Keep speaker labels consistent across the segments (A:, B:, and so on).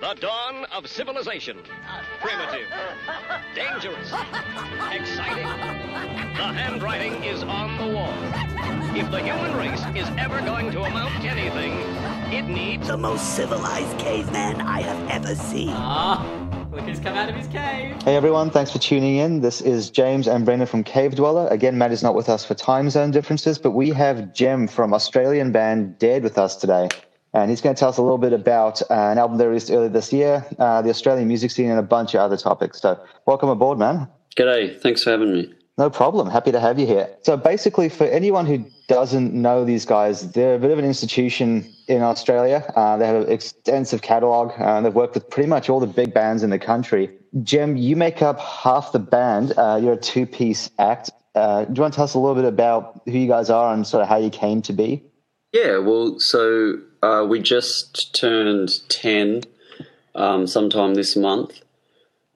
A: The dawn of civilization. Primitive. Dangerous. Exciting. The handwriting is on the wall. If the human race is ever going to amount to anything, it needs
B: The most civilized caveman I have ever seen.
C: Ah, look who's come out of his cave.
D: Hey everyone, thanks for tuning in. This is James and Brendan from Cave Dweller. Again, Matt is not with us for time zone differences, but we have Jem from Australian band Dead with us today. And he's going to tell us a little bit about uh, an album they released earlier this year, uh, the Australian music scene, and a bunch of other topics. So, welcome aboard, man.
E: G'day, thanks for having me.
D: No problem. Happy to have you here. So, basically, for anyone who doesn't know these guys, they're a bit of an institution in Australia. Uh, they have an extensive catalog. Uh, they've worked with pretty much all the big bands in the country. Jem, you make up half the band. Uh, you're a two piece act. Uh, do you want to tell us a little bit about who you guys are and sort of how you came to be?
E: Yeah, well, so uh, we just turned 10 um, sometime this month.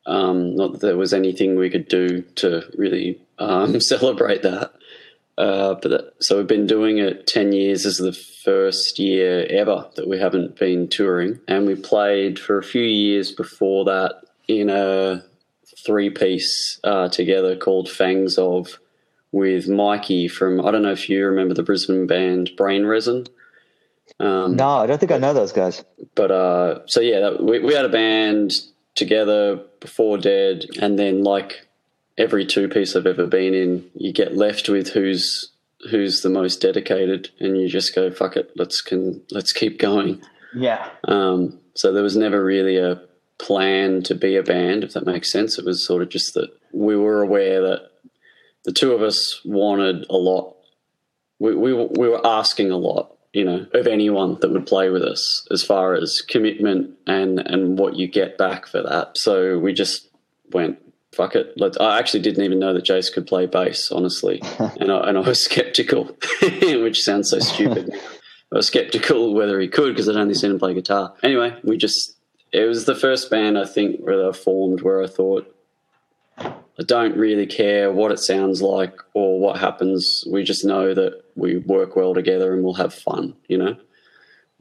E: Um, not that there was anything we could do to really um, celebrate that. Uh, but that, so we've been doing it 10 years. Is the first year ever that we haven't been touring. And we played for a few years before that in a three piece uh, together called Fangs of with Mikey from, I don't know if you remember the Brisbane band Brain Resin. Um,
D: No, I don't think I know those guys.
E: but uh, so yeah, that, we, we had a band together before Dead, and then like every two piece I've ever been in, you get left with who's who's the most dedicated, and you just go fuck it, let's can let's keep going.
D: Yeah.
E: Um, so there was never really a plan to be a band, if that makes sense. It was sort of just that we were aware that the two of us wanted a lot. We, we, we were asking a lot, you know, of anyone that would play with us as far as commitment and, and what you get back for that. So we just went, fuck it. Let's, I actually didn't even know that Jace could play bass, honestly. and, I, and I was skeptical, which sounds so stupid. I was skeptical whether he could because I'd only seen him play guitar. Anyway, we just, it was the first band I think where I formed where I thought, I don't really care what it sounds like or what happens. We just know that we work well together and we'll have fun, you know?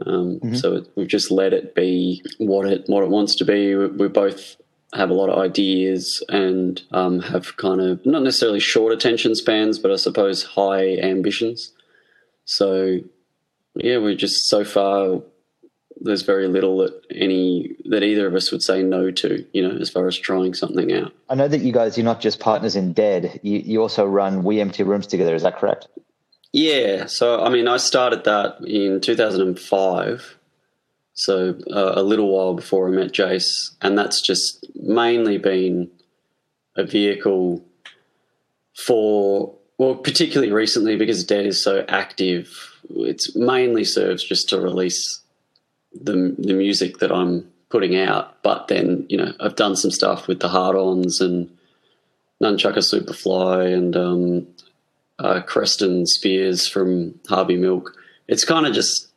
E: Um, So it, we've just let it be what it what it wants to be. We, we both have a lot of ideas and um, have kind of not necessarily short attention spans, but I suppose high ambitions. So yeah, we're just so far. There's very little that any that either of us would say no to, you know, as far as trying something out.
D: I know that you guys, you're not just partners in Dead, you, you also run We Empty Rooms together. Is that correct?
E: Yeah, so I mean, I started that in 2005, so uh, a little while before I met Jace, and that's just mainly been a vehicle for, well, particularly recently because Dead is so active. It's mainly serves just to release the the music that I'm putting out, but then you know I've done some stuff with the Hard-Ons and Nunchukka Superfly and um, uh, Creston Spiers from Harvey Milk. It's kind of just,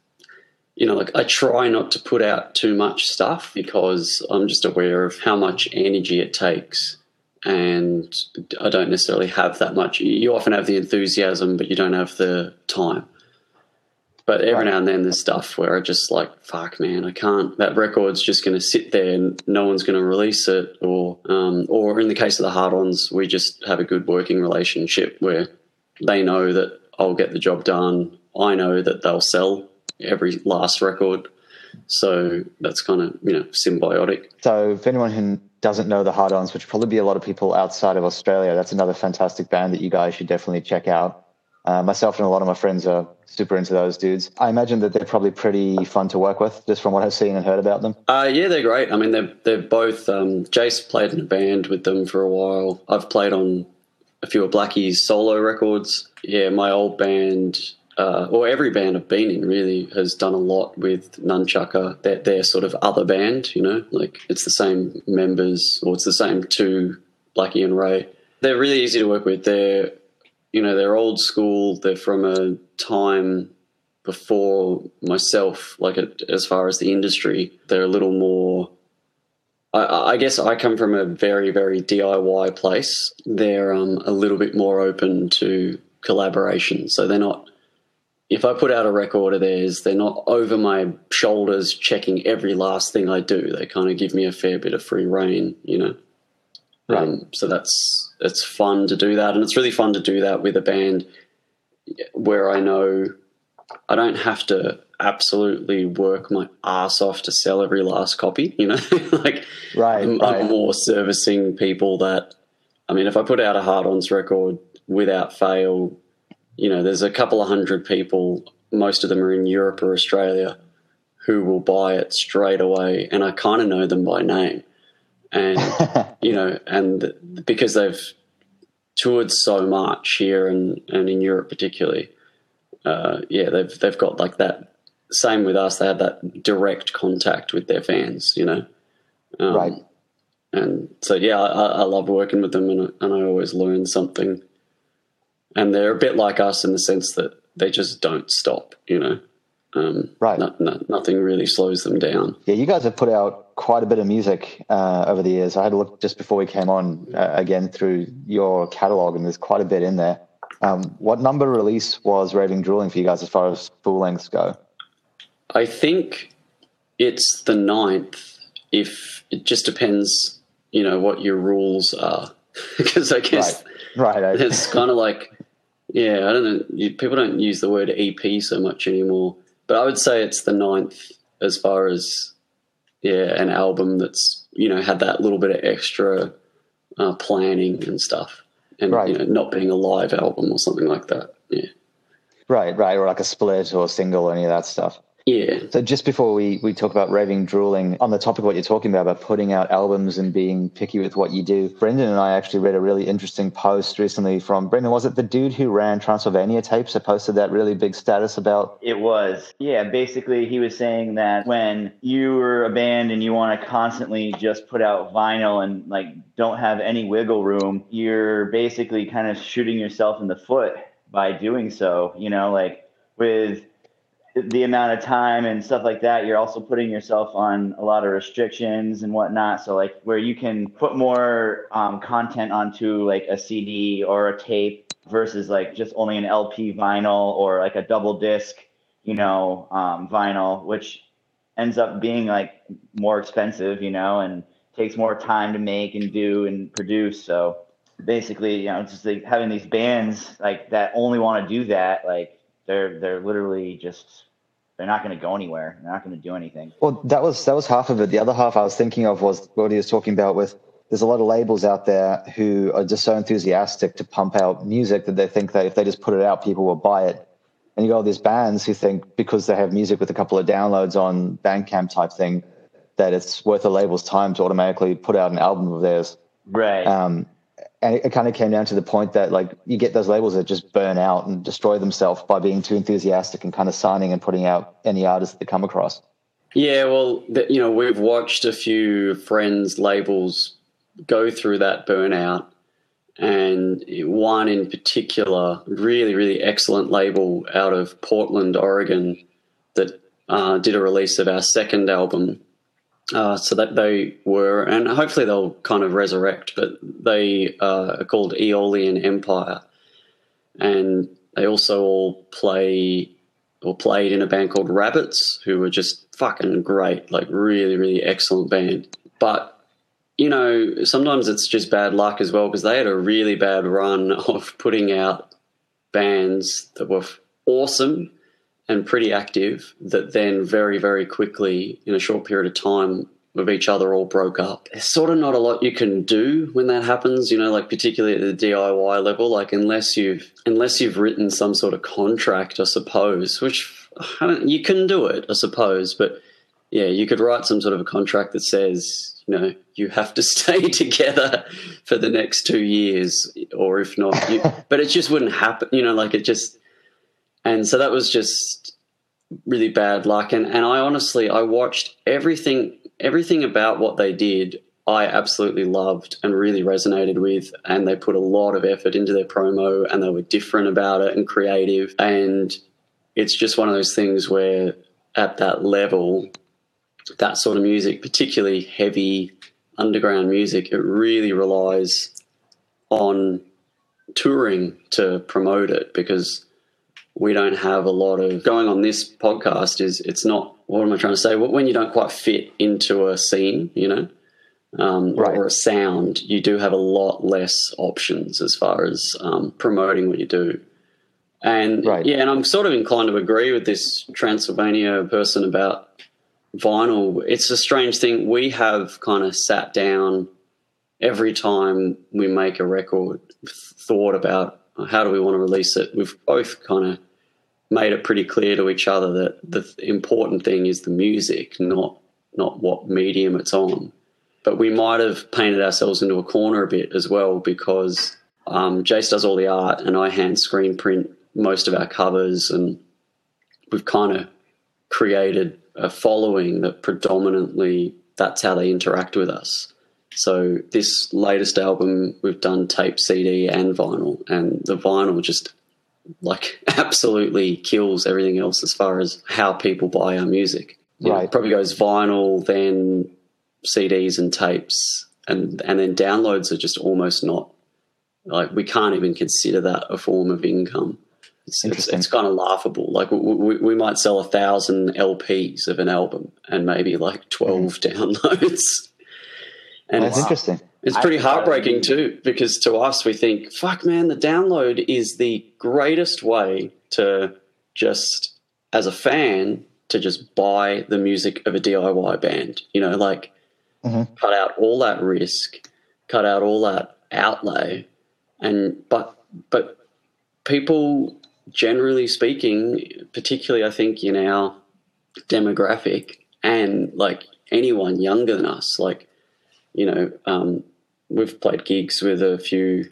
E: you know, like I try not to put out too much stuff because I'm just aware of how much energy it takes. And I don't necessarily have that much. You often have the enthusiasm, but you don't have the time. But every
D: Right.
E: now and then there's stuff where I just like, fuck, man, I can't. That record's just going to sit there and no one's going to release it. Or, um, or in the case of the hard-ons, we just have a good working relationship where they know that I'll get the job done. I know that they'll sell every last record. So that's kind of, you know, symbiotic.
D: So, if anyone who doesn't know the Hard Ons, which probably be a lot of people outside of Australia, that's another fantastic band that you guys should definitely check out. Uh, myself and a lot of my friends are super into those dudes. I imagine that they're probably pretty fun to work with, just from what I've seen and heard about them.
E: Uh, yeah, they're great. I mean, they're, they're both, um, Jace played in a band with them for a while. I've played on a few of Blackie's solo records. Yeah, my old band, uh, or every band I've been in really has done a lot with Nunchukka. They're, they're sort of other band, you know, like it's the same members or it's the same two, Blackie and Ray. They're really easy to work with. They're, you know, they're old school. They're from a time before myself, like as far as the industry, they're a little more. I, I guess I come from a very, very DIY place. They're um, a little bit more open to collaboration, so they're not if I put out a record of theirs, they're not over my shoulders checking every last thing I do. They kind of give me a fair bit of free reign, you know.
D: Right.
E: Um, so that's it's fun to do that, and it's really fun to do that with a band where I know I don't have to absolutely work my ass off to sell every last copy. You know, like
D: Right,
E: I'm,
D: right.
E: I'm more servicing people that. I mean, if I put out a hard ons record without fail, you know, there's a couple of hundred people. Most of them are in Europe or Australia who will buy it straight away, and I kind of know them by name, and you know, and because they've toured so much here and, and in Europe particularly, uh, yeah, they've they've got like that. Same with us; they have that direct contact with their fans, you know. Um,
D: right.
E: and so yeah, I, I love working with them, and and I always learn something. And they're a bit like us in the sense that they just don't stop, you know. Um,
D: Right.
E: no- no- nothing really slows them down.
D: Yeah, you guys have put out quite a bit of music uh, over the years. I had a look just before we came on uh, again through your catalog, and there's quite a bit in there. Um, what number release was Raving Drooling for you guys as far as full lengths go?
E: I think it's the ninth. If it just depends, you know, what your rules are, because I guess
D: Right. Right.
E: It's kind of like, yeah, I don't know. You, people don't use the word EP so much anymore, but I would say it's the ninth as far as yeah, an album that's you know had that little bit of extra uh, planning and stuff, and
D: Right.
E: you know, not being a live album or something like that. Yeah,
D: right. Right. Or like a split or a single or any of that stuff.
E: Yeah,
D: So just before we, we talk about raving drooling, on the topic of what you're talking about, about putting out albums and being picky with what you do, Brendan and I actually read a really interesting post recently from Brendan. Was it the dude who ran Transylvania tapes that posted that really big status about?
F: It was. Yeah, basically, he was saying that when you were a band and you want to constantly just put out vinyl and like don't have any wiggle room, you're basically kind of shooting yourself in the foot by doing so. You know, like with the amount of time and stuff like that, you're also putting yourself on a lot of restrictions and whatnot. So like where you can put more um, content onto like a CD or a tape versus like just only an LP vinyl or like a double disc, you know, um, vinyl, which ends up being like more expensive, you know, and takes more time to make and do and produce. So basically, you know, just like having these bands like that only want to do that, like they're they're literally just they're not going to go anywhere. They're not going to do anything.
D: Well, that was that was half of it. The other half I was thinking of was what he was talking about with there's a lot of labels out there who are just so enthusiastic to pump out music that they think that if they just put it out, people will buy it. And you got all these bands who think because they have music with a couple of downloads on Bandcamp type thing, that it's worth a label's time to automatically put out an album of theirs.
F: Right.
D: Um, and it, kind of came down to the point that like you get those labels that just burn out and destroy themselves by being too enthusiastic and kind of signing and putting out any artist that they come across.
E: yeah. Well, th- you know, we've watched a few friends' labels go through that burnout, and one in particular, really, really excellent label out of Portland, Oregon, that uh, did a release of our second album. Uh, so that they were, and hopefully they'll kind of resurrect, but they uh, are called Eolian Empire, and they also all play or played in a band called Rabbits, who were just fucking great, like really, really excellent band. But you know, sometimes it's just bad luck as well because they had a really bad run of putting out bands that were awesome and pretty active that then very, very quickly in a short period of time with each other all broke up. There's sort of not a lot you can do when that happens, you know, like particularly at the DIY level, like unless you've unless you've written some sort of contract, I suppose, which I don't, you can do it, I suppose, but yeah, you could write some sort of a contract that says, you know, you have to stay together for the next two years, or if not, you, but it just wouldn't happen, you know, like it just, and so that was just really bad luck. And, and I honestly, I watched everything, everything about what they did. I absolutely loved and really resonated with, and they put a lot of effort into their promo, and they were different about it and creative. And it's just one of those things where, at that level, that sort of music, particularly heavy underground music, it really relies on touring to promote it because we don't have a lot of going on this podcast is it's not what am I trying to say? When you don't quite fit into a scene, you know, um,
D: Right.
E: or a sound, you do have a lot less options as far as um, promoting what you do. And
D: Right.
E: yeah, and I'm sort of inclined to agree with this Transylvania person about vinyl. It's a strange thing. We have kind of sat down every time we make a record, thought about how do we want to release it. We've both kind of made it pretty clear to each other that the important thing is the music, not not what medium it's on. But we might have painted ourselves into a corner a bit as well because um, Jace does all the art and I hand screen print most of our covers, and we've kind of created a following that predominantly that's how they interact with us. So this latest album, we've done tape, CD, and vinyl, and the vinyl just like absolutely kills everything else as far as how people buy our music. You know,
D: Right.
E: it probably goes vinyl, then CDs and tapes, and and then downloads are just almost not like we can't even consider that a form of income. It's, it's, it's kind of laughable. Like we, we, we might sell a thousand LPs of an album and maybe like 12 mm-hmm. downloads. And
D: That's
E: it's,
D: interesting.
E: it's pretty
F: think that would
E: heartbreaking too, because to us we think, fuck man, the download is the greatest way to just, as a fan, to just buy the music of a DIY band. You know, like
D: Mhm.
E: cut out all that risk, cut out all that outlay, and but but people generally speaking, particularly I think in our demographic and like anyone younger than us, like you know, um, we've played gigs with a few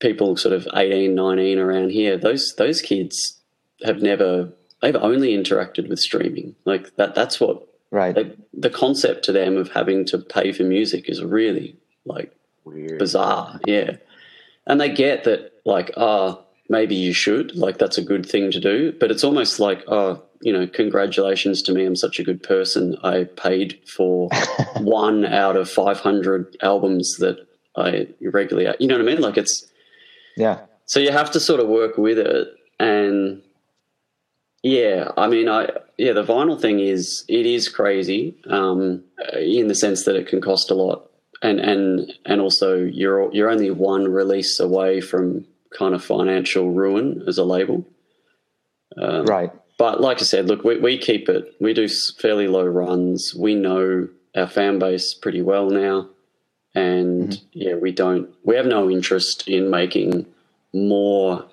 E: people sort of 18, 19 around here. Those those kids have never they've only interacted with streaming. Like that that's what
D: Right.
E: like, the concept to them of having to pay for music is really like
F: Weird.
E: bizarre. Yeah. And they get that, like, oh, maybe you should. Like, that's a good thing to do. But it's almost like, oh, you know, congratulations to me. I'm such a good person. I paid for one out of 500 albums that I regularly, you know what I mean? Like, it's,
D: Yeah.
E: so you have to sort of work with it. And yeah, I mean, I, yeah, the vinyl thing is, it is crazy um, in the sense that it can cost a lot and and and also you're you're only one release away from kind of financial ruin as a label. Um,
D: Right.
E: But like I said, look, we, we keep it. We do fairly low runs. We know our fan base pretty well now, and yeah, we don't. We have no interest in making more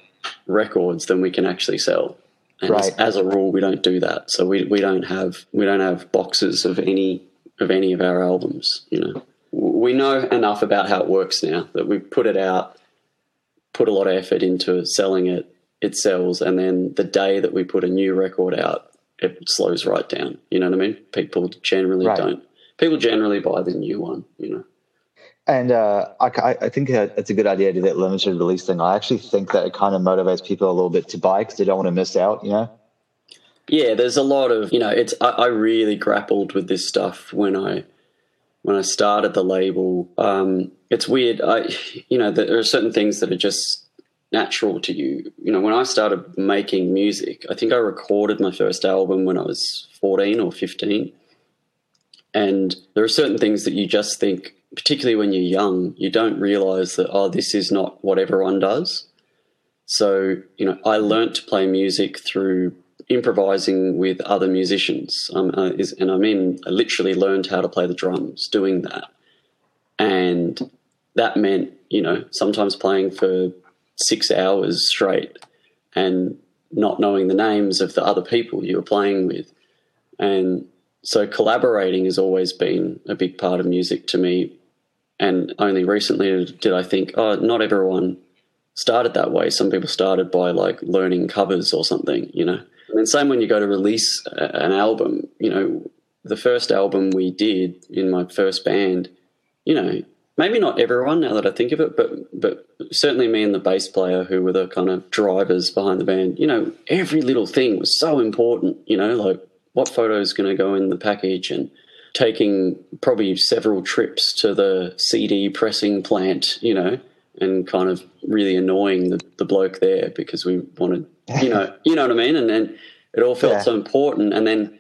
E: records than we can actually sell. And as,
D: Right.
E: as a rule, we don't do that. So we, we don't have we don't have boxes of any of any of our albums. You know, we know enough about how it works now that we put it out, put a lot of effort into selling it. It sells, and then the day that we put a new record out, it slows right down. You know what I mean? People generally
D: Right.
E: don't. People generally buy the new one. You know.
D: And uh, I, I- think it's a good idea to do that limited release thing. I actually think that it kind of motivates people a little bit to buy because they don't want to miss out, you know?
E: Yeah, there's a lot of you know. It's I, I really grappled with this stuff when I when I started the label. Um, it's weird. I you know there are certain things that are just natural to you. You know, when I started making music, I think I recorded my first album when I was 14 or 15. And there are certain things that you just think, particularly when you're young, you don't realize that, oh, this is not what everyone does. So, you know, I learnt to play music through improvising with other musicians. Um, uh, is, and I mean, I literally learned how to play the drums doing that. And that meant, you know, sometimes playing for six hours straight and not knowing the names of the other people you were playing with. And so collaborating has always been a big part of music to me. And only recently did I think, oh, not everyone started that way. Some people started by like learning covers or something, you know. And then same when you go to release an album, you know, the first album we did in my first band, you know, maybe not everyone now that I think of it, but but certainly me and the bass player who were the kind of drivers behind the band, you know, every little thing was so important, you know, like what photo is going to go in the package and taking probably several trips to the CD pressing plant, you know, and kind of really annoying the, the bloke there because we wanted you know, you know what I mean? And then it all felt
D: Yeah.
E: so important. And then,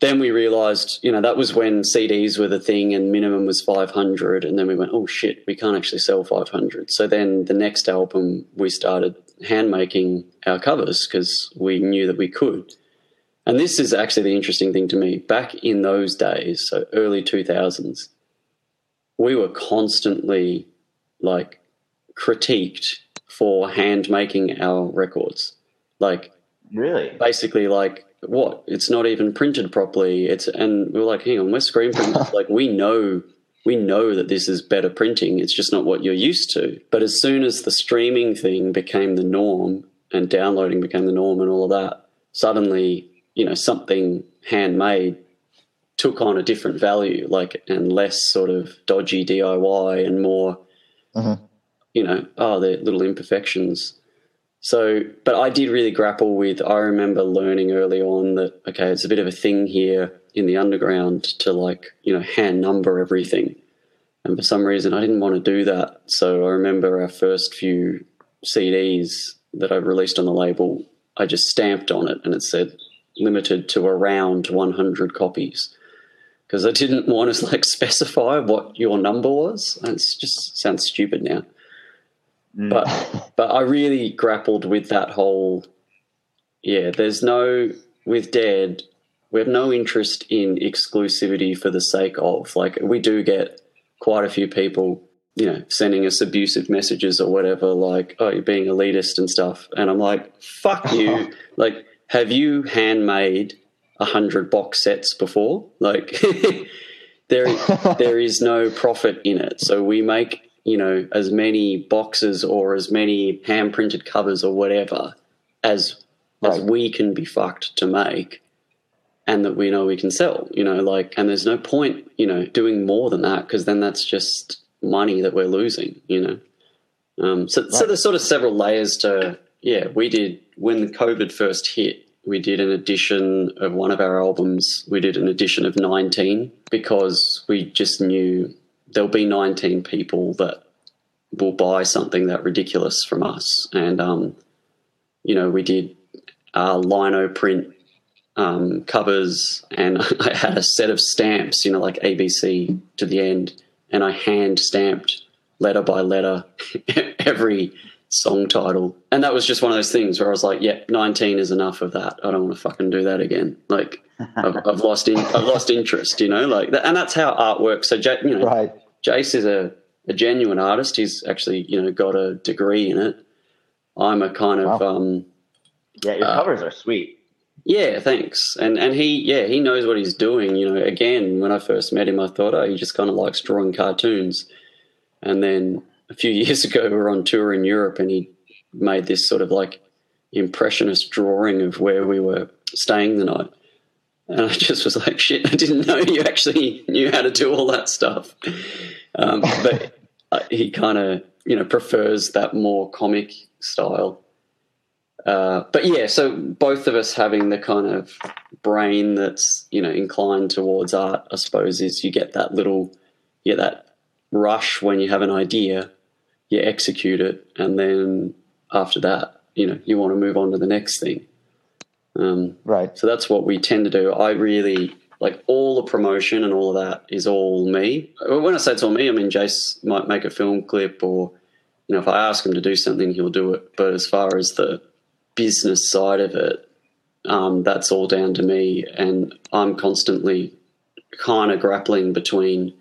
E: then we realized, you know, that was when CDs were the thing and minimum was 500. And then we went, oh shit, we can't actually sell 500. So then the next album, we started hand making our covers because we knew that we could. And this is actually the interesting thing to me. Back in those days, so early 2000s, we were constantly like critiqued for hand making our records. Like
F: Really?
E: basically like what it's not even printed properly it's and we we're like hang on we're screen printers like we know we know that this is better printing it's just not what you're used to but as soon as the streaming thing became the norm and downloading became the norm and all of that suddenly you know something handmade took on a different value like and less sort of dodgy diy and more
D: Mhm.
E: You know oh they're little imperfections so, but I did really grapple with. I remember learning early on that okay, it's a bit of a thing here in the underground to like you know hand number everything, and for some reason I didn't want to do that. So I remember our first few CDs that I released on the label, I just stamped on it and it said limited to around 100 copies because I didn't want to like specify what your number was. And It's just sounds stupid now
F: Mm.
E: but but I really grappled with that whole yeah there's no with dead we have no interest in exclusivity for the sake of like we do get quite a few people you know sending us abusive messages or whatever like oh you're being elitist and stuff. And I'm like fuck you. Like have you handmade a hundred box sets before? Like there there is no profit in it. So we make you know as many boxes or as many hand printed covers or whatever as as we can be fucked to make and that we know we can sell you know like and there's no point you know doing more than that because then that's just money that we're losing you know? Um, so, so there's sort of several layers to yeah we did when the covid first hit we did an edition of one of our albums. We did an edition of 19 because we just knew there'll be 19 people that will buy something that ridiculous from us. And um, you know we did uh, lino print um, covers and i had a set of stamps you know like abc to the end. And i hand stamped letter by letter every song title. And that was just one of those things where i was like yeah 19 is enough of that. I don't want to fucking do that again. Like I've, I've lost in, I've lost interest, you know, like that, and that's how art works. So, you know,
D: right.
E: Jace is a, a genuine artist. He's actually, you know, got a degree in it. I'm a kind of,
D: Wow.
E: um,
F: Yeah, your
E: Uh,
F: covers are sweet.
E: yeah, thanks. And and he, yeah, he knows what he's doing. You know, again, when I first met him, I thought, oh, he just kind of likes drawing cartoons. And then a few years ago, we were on tour in Europe, and he made this sort of like impressionist drawing of where we were staying the night. And I just was like, shit, I didn't know you actually knew how to do all that stuff. Um, but uh, he kind of, you know, prefers that more comic style. Uh, but yeah, so both of us having the kind of brain that's, you know, inclined towards art, I suppose, is you get that little, you get that rush when you have an idea, you execute it, and then after that, you know, you want to move on to the next thing. Um,
D: Right.
E: so that's what we tend to do. I really like all the promotion and all of that is all me. When I say it's all me, I mean Jace might make a film clip or you know, if I ask him to do something, he'll do it. But as far as the business side of it, um, that's all down to me. And I'm constantly kind of grappling between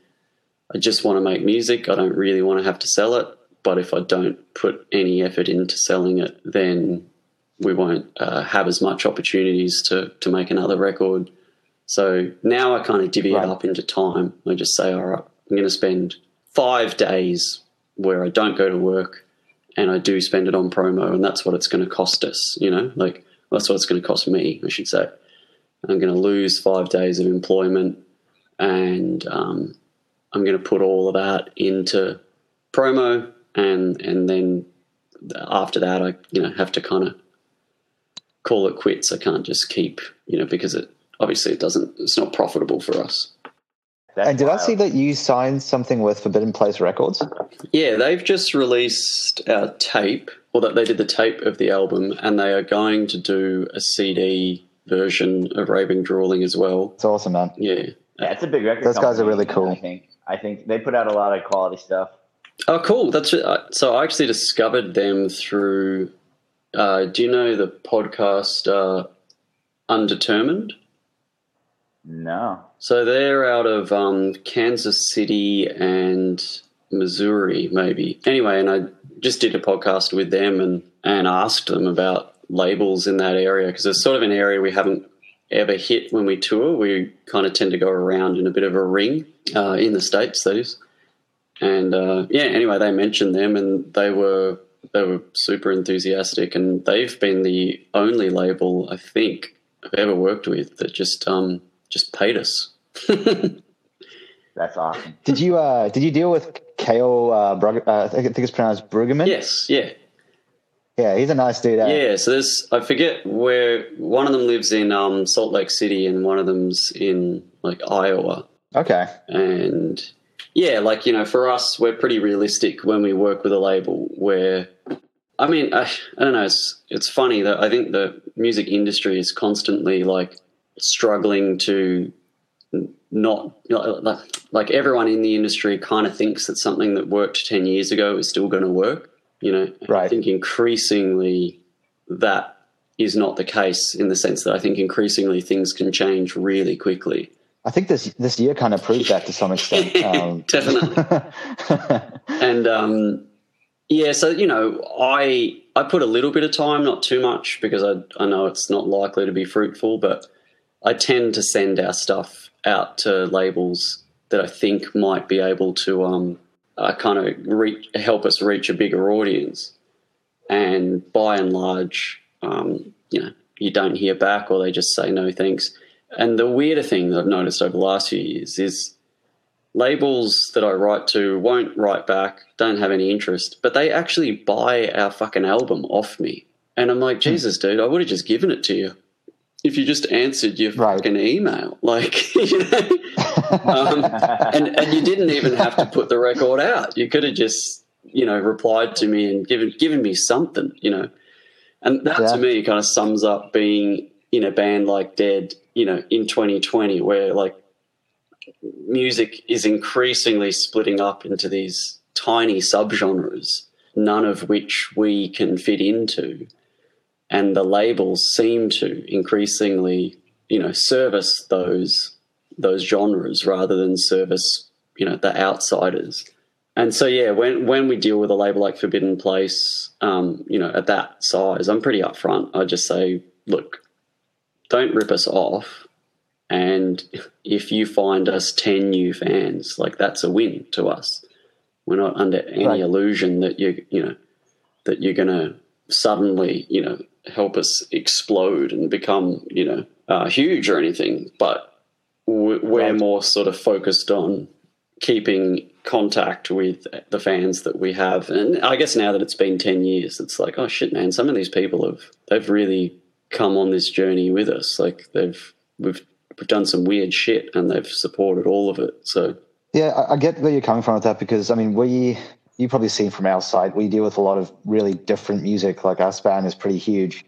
E: I just want to make music. I don't really want to have to sell it. But if I don't put any effort into selling it, then we won't uh, have as much opportunities to to make another record. So now I kind of divvy
D: Right.
E: it up into time. I just say, all right, I'm going to spend five days where I don't go to work and I do spend it on promo, and that's what it's going to cost us. You know, like that's what it's going to cost me, I should say. I'm going to lose five days of employment, and um, I'm going to put all of that into promo, and and then after that, I you know have to kind of call it quits. I can't just keep you know because it obviously it doesn't. It's not profitable for us.
F: That's
D: And did I see that you signed something with Forbidden Place Records?
E: Yeah, they've just released our tape, or that they did the tape of the album, and they are going to do a CD version of Raving Drooling as well.
D: It's awesome, man.
E: Yeah.
F: Yeah, it's a big record.
D: Those guys are really cool.
F: I think. I think they put out a lot of quality stuff.
E: Oh, cool. That's uh, so. I actually discovered them through. Uh, do you know the podcast uh, Undetermined?
F: No.
E: So they're out of um, Kansas City and Missouri, maybe. Anyway, and I just did a podcast with them and, and asked them about labels in that area because it's sort of an area we haven't ever hit when we tour. We kind of tend to go around in a bit of a ring uh, in the States, that is. And uh, yeah, anyway, they mentioned them and they were they were super enthusiastic and they've been the only label I think I've ever worked with that just um, just paid us.
F: That's awesome.
D: Did you uh, did you deal with Kale? Uh, Brug- uh, I think I think it's pronounced Brueggemann.
E: yes, yeah,
D: yeah, he's a nice dude. eh?
E: yeah. So there's I forget where one of them lives in um, Salt Lake City and one of them's in like Iowa.
D: Okay.
E: And yeah, like you know, for us, we're pretty realistic when we work with a label. Where I mean, I, I don't know. It's it's funny that I think the music industry is constantly like struggling to not like, like everyone in the industry kind of thinks that something that worked 10 years ago is still going to work you know And i think increasingly that is not the case in the sense that i think increasingly things can change really quickly
D: I think this this year kind of proved that to some extent. Um,
E: definitely and um, yeah, so you know, I I put a little bit of time, not too much, because I I know it's not likely to be fruitful, but I tend to send our stuff out to labels that I think might be able to um, uh, kind of reach, help us reach a bigger audience. And by and large, um, you know, you don't hear back, or they just say no thanks. And the weirder thing that I've noticed over the last few years is labels that I write to won't write back, don't have any interest, but they actually buy our fucking album off me. And I'm like, Jesus, dude, I would have just given it to you if you just answered your
D: Right.
E: fucking email. Like, you know, um, and and you didn't even have to put the record out. You could have just, you know, replied to me and given given me something, you know. And that
D: Yeah.
E: to me kind of sums up being in a band like Dead, you know, in 2020, where like music is increasingly splitting up into these tiny subgenres, none of which we can fit into. And the labels seem to increasingly, you know, service those those genres rather than service, you know, the outsiders. And so, yeah, when when we deal with a label like Forbidden Place, um, you know, at that size, I'm pretty upfront. I just say, look, don't rip us off. And if you find us 10 new fans, like that's a win to us. We're not under any
D: Right.
E: illusion that you, you know, that you're going to suddenly, you know, help us explode and become, you know, uh, huge or anything. But we- we're
D: Right.
E: more sort of focused on keeping contact with the fans that we have. And I guess now that it's been 10 years, it's like, oh shit, man, some of these people have, they've really come on this journey with us. Like they've, we've, we've done some weird shit and they've supported all of it. So
D: Yeah, I, I get where you're coming from with that because I mean, we you probably seen from our side, we deal with a lot of really different music. Like our span is pretty huge,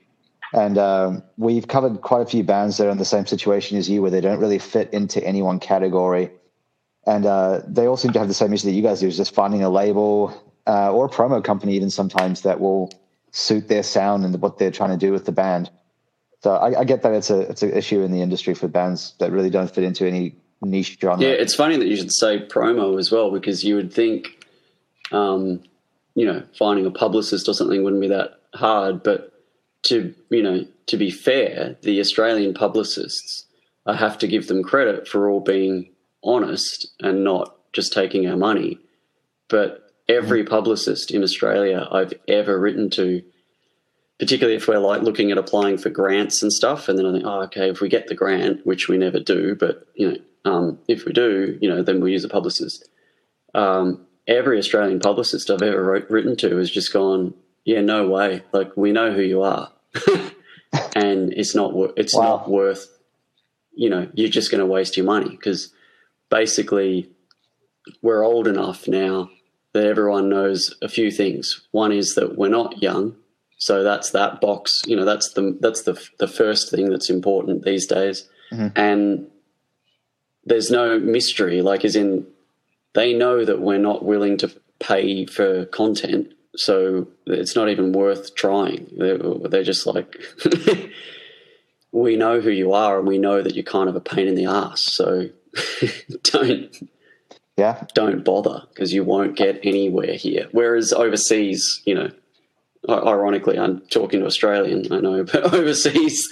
D: and um, we've covered quite a few bands that are in the same situation as you, where they don't really fit into any one category, and uh, they all seem to have the same issue that you guys do, is just finding a label uh, or a promo company, even sometimes that will suit their sound and what they're trying to do with the band. So I, I get that it's a it's an issue in the industry for bands that really don't fit into any niche genre.
E: Yeah, it's funny that you should say promo as well because you would think, um, you know, finding a publicist or something wouldn't be that hard. But to you know, to be fair, the Australian publicists, I have to give them credit for all being honest and not just taking our money. But every publicist in Australia I've ever written to, particularly if we're like looking at applying for grants and stuff, and then I think, oh, okay, if we get the grant, which we never do, but you know, um, if we do, you know, then we'll use a publicist. Um, every Australian publicist I've ever wrote, written to has just gone, yeah, no way. Like we know who you are, and it's not it's
D: Wow.
E: not worth. You know, you're just going to waste your money because basically we're old enough now that everyone knows a few things. One is that we're not young, so that's that box. You know, that's the that's the the first thing that's important these days. Mm-hmm. And there's no mystery. Like, as in, they know that we're not willing to pay for content, so it's not even worth trying. They're, they're just like, we know who you are, and we know that you're kind of a pain in the ass. So don't
D: Yeah.
E: don't bother because you won't get anywhere here. Whereas overseas, you know, ironically, I'm talking to Australian, I know, but overseas,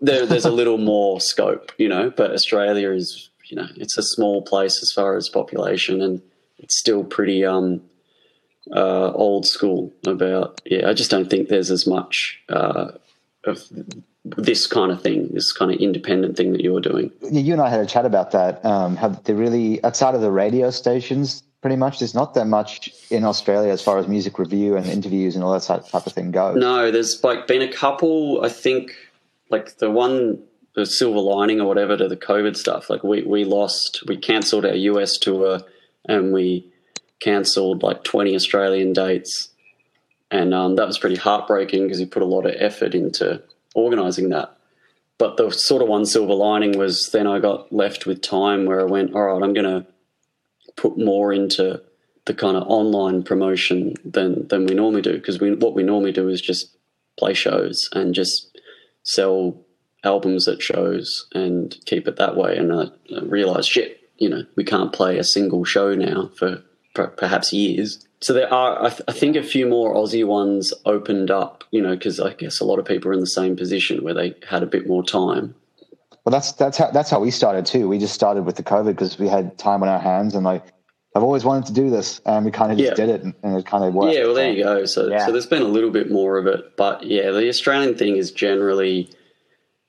E: there, there's a little more scope, you know. But Australia is, you know, it's a small place as far as population, and it's still pretty um, uh, old school about. Yeah, I just don't think there's as much uh, of this kind of thing, this kind of independent thing that you're doing.
D: Yeah, You and I had a chat about that. Um, how they really outside of the radio stations, pretty much, there's not that much in Australia as far as music review and interviews and all that type of thing goes.
E: No, there's like been a couple. I think like the one, the silver lining or whatever to the COVID stuff. Like we we lost, we cancelled our US tour, and we cancelled like 20 Australian dates, and um, that was pretty heartbreaking because he put a lot of effort into organising that. But the sort of one silver lining was then I got left with time where I went, all right, I'm going to put more into the kind of online promotion than than we normally do because we what we normally do is just play shows and just sell albums at shows and keep it that way. And I, I realized, shit, you know, we can't play a single show now for per- perhaps years. So there are, I, th- I think, a few more Aussie ones opened up, you know, because I guess a lot of people are in the same position where they had a bit more time.
D: Well, that's that's how that's how we started too. We just started with the COVID because we had time on our hands, and like I've always wanted to do this, and we kind of just
E: Yeah.
D: did it, and, it kind of worked.
E: Yeah, well, there you go. So,
F: Yeah.
E: so there's been a little bit more of it, but yeah, the Australian thing is generally,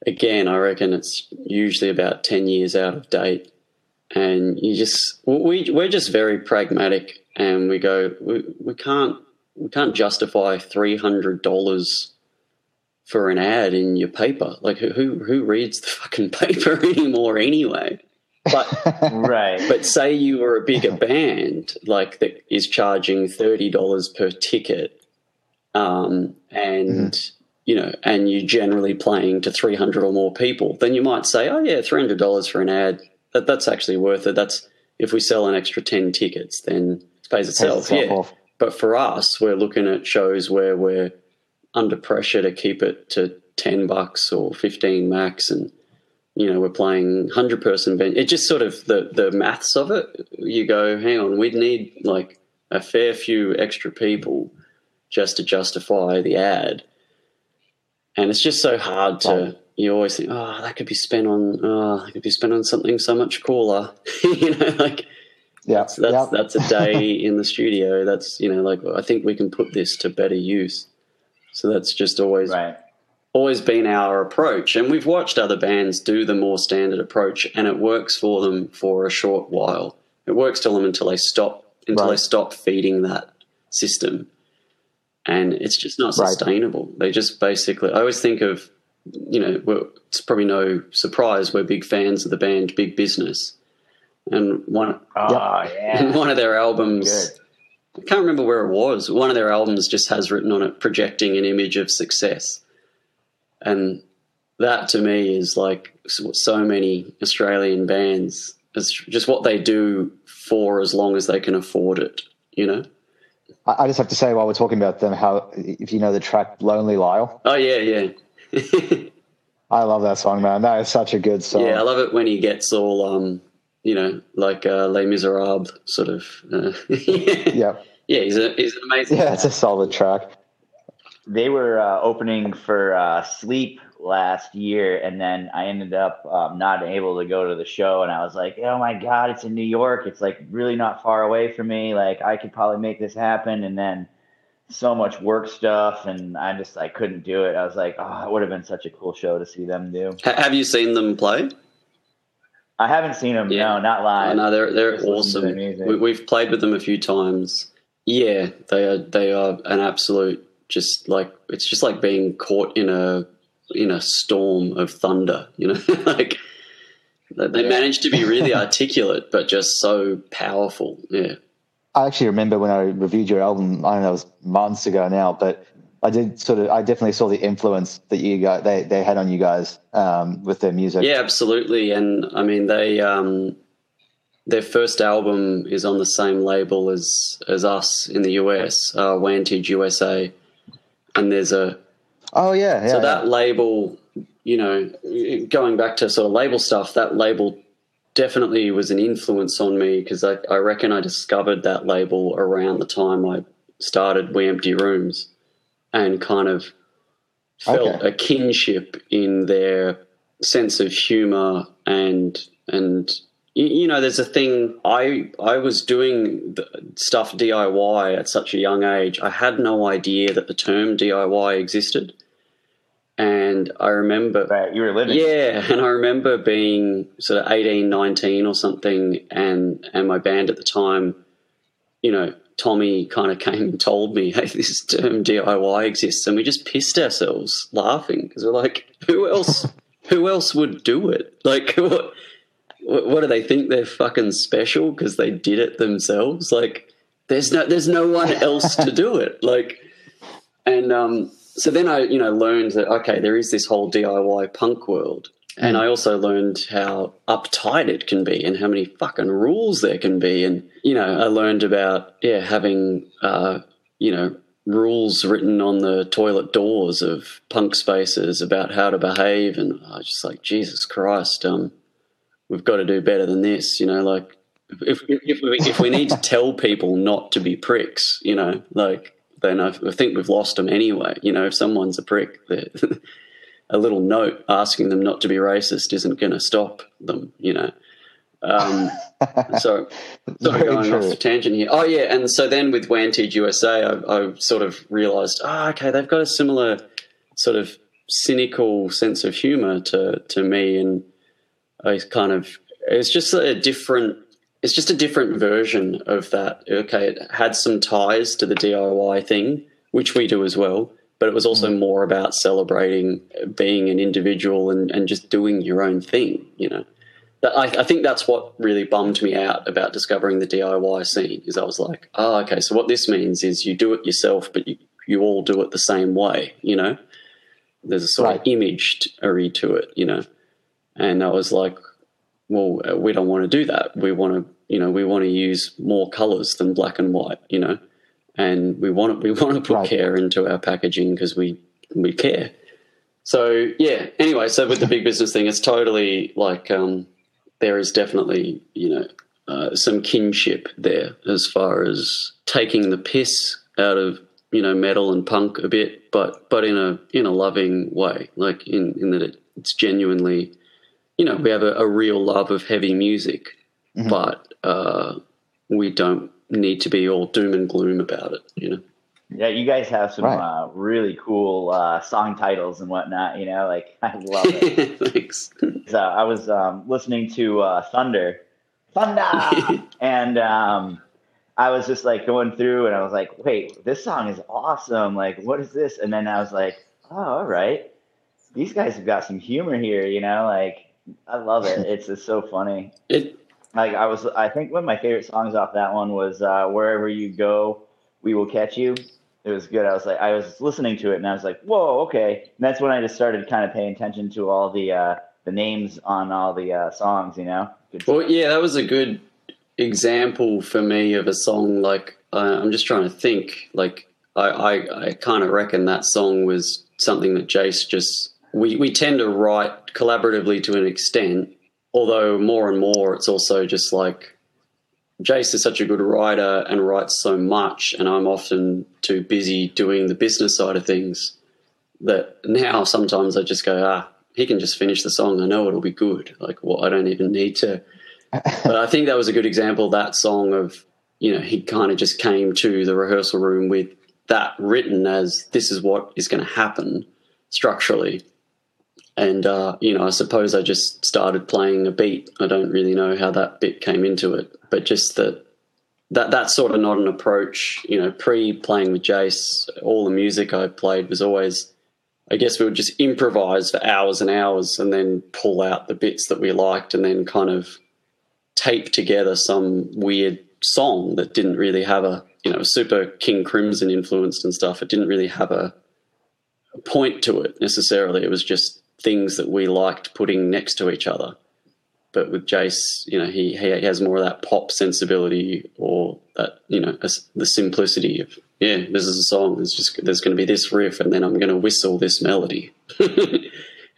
E: again, I reckon it's usually about ten years out of date, and you just we we're just very pragmatic, and we go we, we can't we can't justify three hundred dollars for an ad in your paper. Like who who who reads the fucking paper anymore anyway? But
F: right.
E: but say you were a bigger band, like that is charging thirty dollars per ticket, um, and you know, and you're generally playing to three hundred or more people, then you might say, "Oh yeah, three hundred dollars for an ad. That, that's actually worth it. That's if we sell an extra ten tickets, then it pays
D: Pays
E: itself."
D: itself
E: yeah.
D: off.
E: But for us, we're looking at shows where we're under pressure to keep it to ten bucks or fifteen max, and you know we're playing hundred person band. It just sort of the the maths of it. You go, hang on, we'd need like a fair few extra people just to justify the ad, and it's just so hard to. You always think, oh, that could be spent on, oh, that could be spent on something so much cooler. you know, like
D: Yeah,
E: that's that's,
D: yeah.
E: that's a day in the studio. That's you know, like I think we can put this to better use. So that's just always
F: Right.
E: always been our approach, and we've watched other bands do the more standard approach, and it works for them for a short while. It works to them until they stop until they stop feeding that system, and it's just not
D: Right.
E: sustainable. They just basically. I always think of, you know, well, it's probably no surprise we're big fans of the band Big Business, and one
F: Oh yeah.
E: one of their albums.
F: Good.
E: I can't remember where it was. One of their albums just has written on it projecting an image of success. And that to me is like so many Australian bands. It's just what they do for as long as they can afford it, you know?
D: I, just have to say while we're talking about them, how if you know the track "Lonely Lyle,"
E: Oh, yeah, yeah.
D: I love that song, man. That is such a good song.
E: yeah, I love it when he gets all, um, you know, like uh, Les Miserables sort of. Uh, yeah.
D: yeah,
E: yeah, he's, a, he's an amazing.
D: yeah, it's a solid track.
F: They were uh, opening for uh, Sleep last year, and then I ended up um, not able to go to the show. And I was like, "Oh my god, it's in New York! It's like really not far away from me. Like I could probably make this happen." And then so much work stuff, and I just I couldn't do it. I was like, "Oh, it would have been such a cool show to see them do."
E: Ha- have you seen them play?
F: I haven't seen them.
E: Yeah.
F: No, not live.
E: I know they're they're
F: Just
E: awesome. We, we've played with them a few times. Yeah, they are they are an absolute just like it's just like being caught in a in a storm of thunder. You know, like They, they managed to be really articulate, but just so powerful. Yeah.
D: I actually remember when I reviewed your album. I don't know, it was months ago now, but I did sort of. I definitely saw the influence that you guys they they had on you guys um, with their music.
E: Yeah, absolutely. And I mean, they um, their first album is on the same label as as us in the US, uh, Wantage USA, and there's a
D: Oh yeah. yeah
E: so
D: yeah.
E: that label, you know, going back to sort of label stuff, that label definitely was an influence on me because I, I reckon I discovered that label around the time I started We Empty Rooms and kind of felt
D: Okay.
E: a kinship in their sense of humor and and you, you know there's a thing I I was doing the stuff DIY at such a young age I had no idea that the term DIY existed and I remember
F: Right, you were living.
E: yeah, and I remember being sort of 18, 19 or something, and and my band at the time, you know, Tommy kind of came and told me, "Hey, this term DIY exists," and we just pissed ourselves laughing because we're like, "Who else? who else would do it? Like, what? What do they think they're fucking special because they did it themselves? Like, there's no there's no one else to do it. Like, and um, so then I, you know, learned that okay, there is this whole DIY punk world, and I also learned how uptight it can be and how many fucking rules there can be, and you know, I learned about yeah having uh, you know rules written on the toilet doors of punk spaces about how to behave, and I was just like Jesus Christ, um, we've got to do better than this, you know, like. If, if, we, if we need to tell people not to be pricks, you know, like then I, I think we've lost them anyway. You know, if someone's a prick, they're- a little note asking them not to be racist isn't going to stop them. You know. Um, so, sorry, going
D: true.
E: off tangent here. Oh yeah, and so then with Wantage USA, I, I sort of realised, oh, okay, they've got a similar sort of cynical sense of humour to to me, and I kind of it's just a different. It's just a different version of that. Okay, it had some ties to the DIY thing, which we do as well, but it was also mm. more about celebrating being an individual and, and just doing your own thing, you know. I, I think that's what really bummed me out about discovering the DIY scene is I was like, oh, okay, so what this means is you do it yourself, but you, you all do it the same way, you know. There's a sort of
D: Right.
E: imagery to it, you know. And I was like, well, we don't want to do that. We want to, you know, we want to use more colors than black and white, you know, and we want to, we want to put
D: Right.
E: care into our packaging because we we care. So yeah. Anyway, so with the big business thing, it's totally like um, there is definitely you know uh, some kinship there as far as taking the piss out of you know metal and punk a bit, but but in a in a loving way, like in in that it, it's genuinely you know, we have a, a real love of heavy music, but uh, we don't need to be all doom and gloom about it, you know.
F: Yeah, you guys have some
D: Right.
F: uh, really cool uh, song titles and whatnot. You know, like I love it.
E: Thanks.
F: So I was um, listening to uh, Thunder, Thunder, and um, I was just like going through, and I was like, "Wait, this song is awesome! Like, what is this?" And then I was like, "Oh, all right, these guys have got some humor here." You know, like I love it. It's just so funny.
E: It,
F: Like I was, I think one of my favorite songs off that one was uh, "Wherever You Go, We Will Catch You." It was good. I was like, I was listening to it, and I was like, "Whoa, okay." And that's when I just started kind of paying attention to all the uh, the names on all the uh, songs. You know, good
E: well, yeah, that was a good example for me of a song. Like, I'm just trying to think. Like, I, I, I kind of reckon that song was something that Jace just. We, we tend to write collaboratively to an extent, although more and more it's also just like Jace is such a good writer and writes so much, and I'm often too busy doing the business side of things that now sometimes I just go, ah, he can just finish the song. I know it'll be good. Like, well, I don't even need to. but I think that was a good example, that song of, you know, he kind of just came to the rehearsal room with that written as this is what is going to happen structurally. And, uh, you know, I suppose I just started playing a beat. I don't really know how that bit came into it, but just that that that's sort of not an approach. You know, pre playing with Jace, all the music I played was always I guess we would just improvise for hours and hours and then pull out the bits that we liked and then kind of tape together some weird song that didn't really have a, you know, super King Crimson influenced and stuff. It didn't really have a, a point to it necessarily. It was just things that we liked putting next to each other. But with Jace, you know, he, he has more of that pop sensibility or that, you know, the simplicity of yeah, this is a song. There's just there's going to be this riff, and then I'm going to whistle this melody,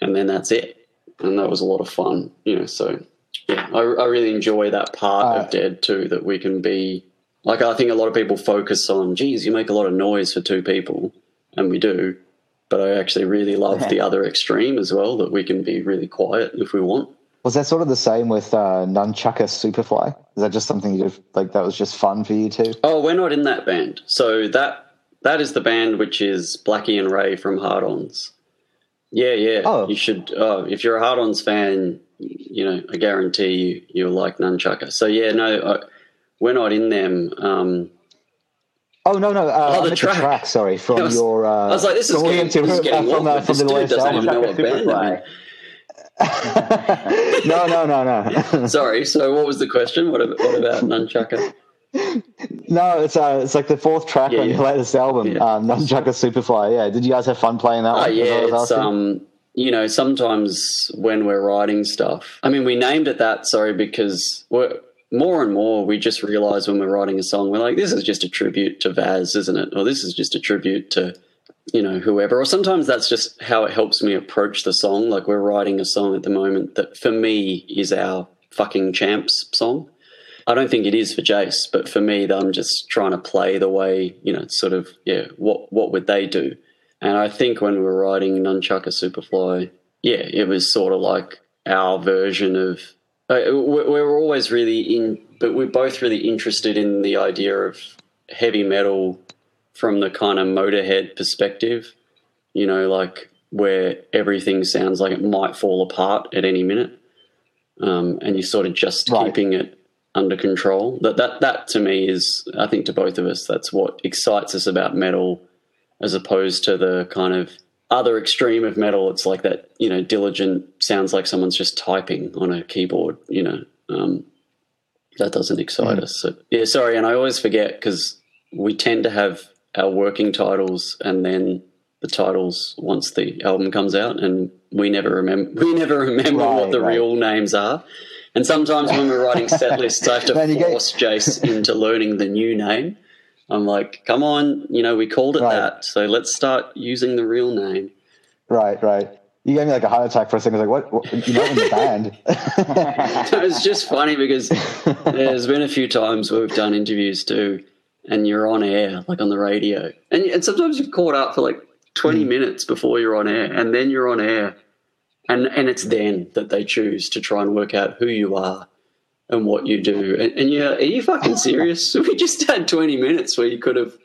E: and then that's it. And that was a lot of fun, you know. So yeah, I, I really enjoy that part uh, of Dead too. That we can be like I think a lot of people focus on, geez, you make a lot of noise for two people, and we do. But I actually really love the other extreme as well. That we can be really quiet if we want.
D: Was that sort of the same with uh, Nunchukka Superfly? Is that just something you did, like that was just fun for you too?
E: Oh, we're not in that band. So that that is the band which is Blackie and Ray from Hard Ons. Yeah, yeah. Oh. You should. Oh, if you're a Hard Ons fan, you know I guarantee you you'll like Nunchukka. So yeah, no, I, we're not in them. Um,
D: Oh no no! Uh, oh, the track. track. Sorry, from
E: was,
D: your. Uh,
E: I was like, this is getting, this is getting uh, from, uh, from the latest album. Know what band I mean,
D: no, no, no, no.
E: Sorry. So, what was the question? What about, what about Nunchukka?
D: No, it's uh, it's like the fourth track yeah, on your latest album, yeah. uh, Nunchukka Superfly. Yeah, did you guys have fun playing that?
E: Oh yeah, it's um, you know, sometimes when we're writing stuff, I mean, we named it that. Sorry, because we're more and more we just realize when we're writing a song, we're like, this is just a tribute to Vaz, isn't it? Or this is just a tribute to you know, whoever. Or sometimes that's just how it helps me approach the song. Like we're writing a song at the moment that for me is our fucking champs song. I don't think it is for Jace, but for me, I'm just trying to play the way, you know, sort of, yeah, what what would they do? And I think when we were writing Nunchukka Superfly, yeah, it was sort of like our version of. Uh, we are always really in, but we're both really interested in the idea of heavy metal from the kind of motorhead perspective, you know, like where everything sounds like it might fall apart at any minute. Um, and you're sort of just right. keeping it under control. That that that to me is, I think, to both of us, that's what excites us about metal, as opposed to the kind of other extreme of metal. It's like that, you know, diligent sounds like someone's just typing on a keyboard. You know, um, that doesn't excite mm. us. So, yeah, sorry, and I always forget because we tend to have our working titles and then the titles once the album comes out, and we never remember we never remember right, what the right. real names are. And sometimes when we're writing set lists, I have to force get... Jace into learning the new name. I'm like, come on, you know, we called it right. that, so let's start using the real name.
D: Right, right. You gave me like a heart attack for a second. I was like, what? what? You know, in the band.
E: it's just funny because there's been a few times where we've done interviews too, and you're on air, like on the radio. And, and sometimes you're caught up for like 20 mm. minutes before you're on air, and then you're on air. And, and it's then that they choose to try and work out who you are and what you do. And, and yeah, are you fucking serious? we just had 20 minutes where you could have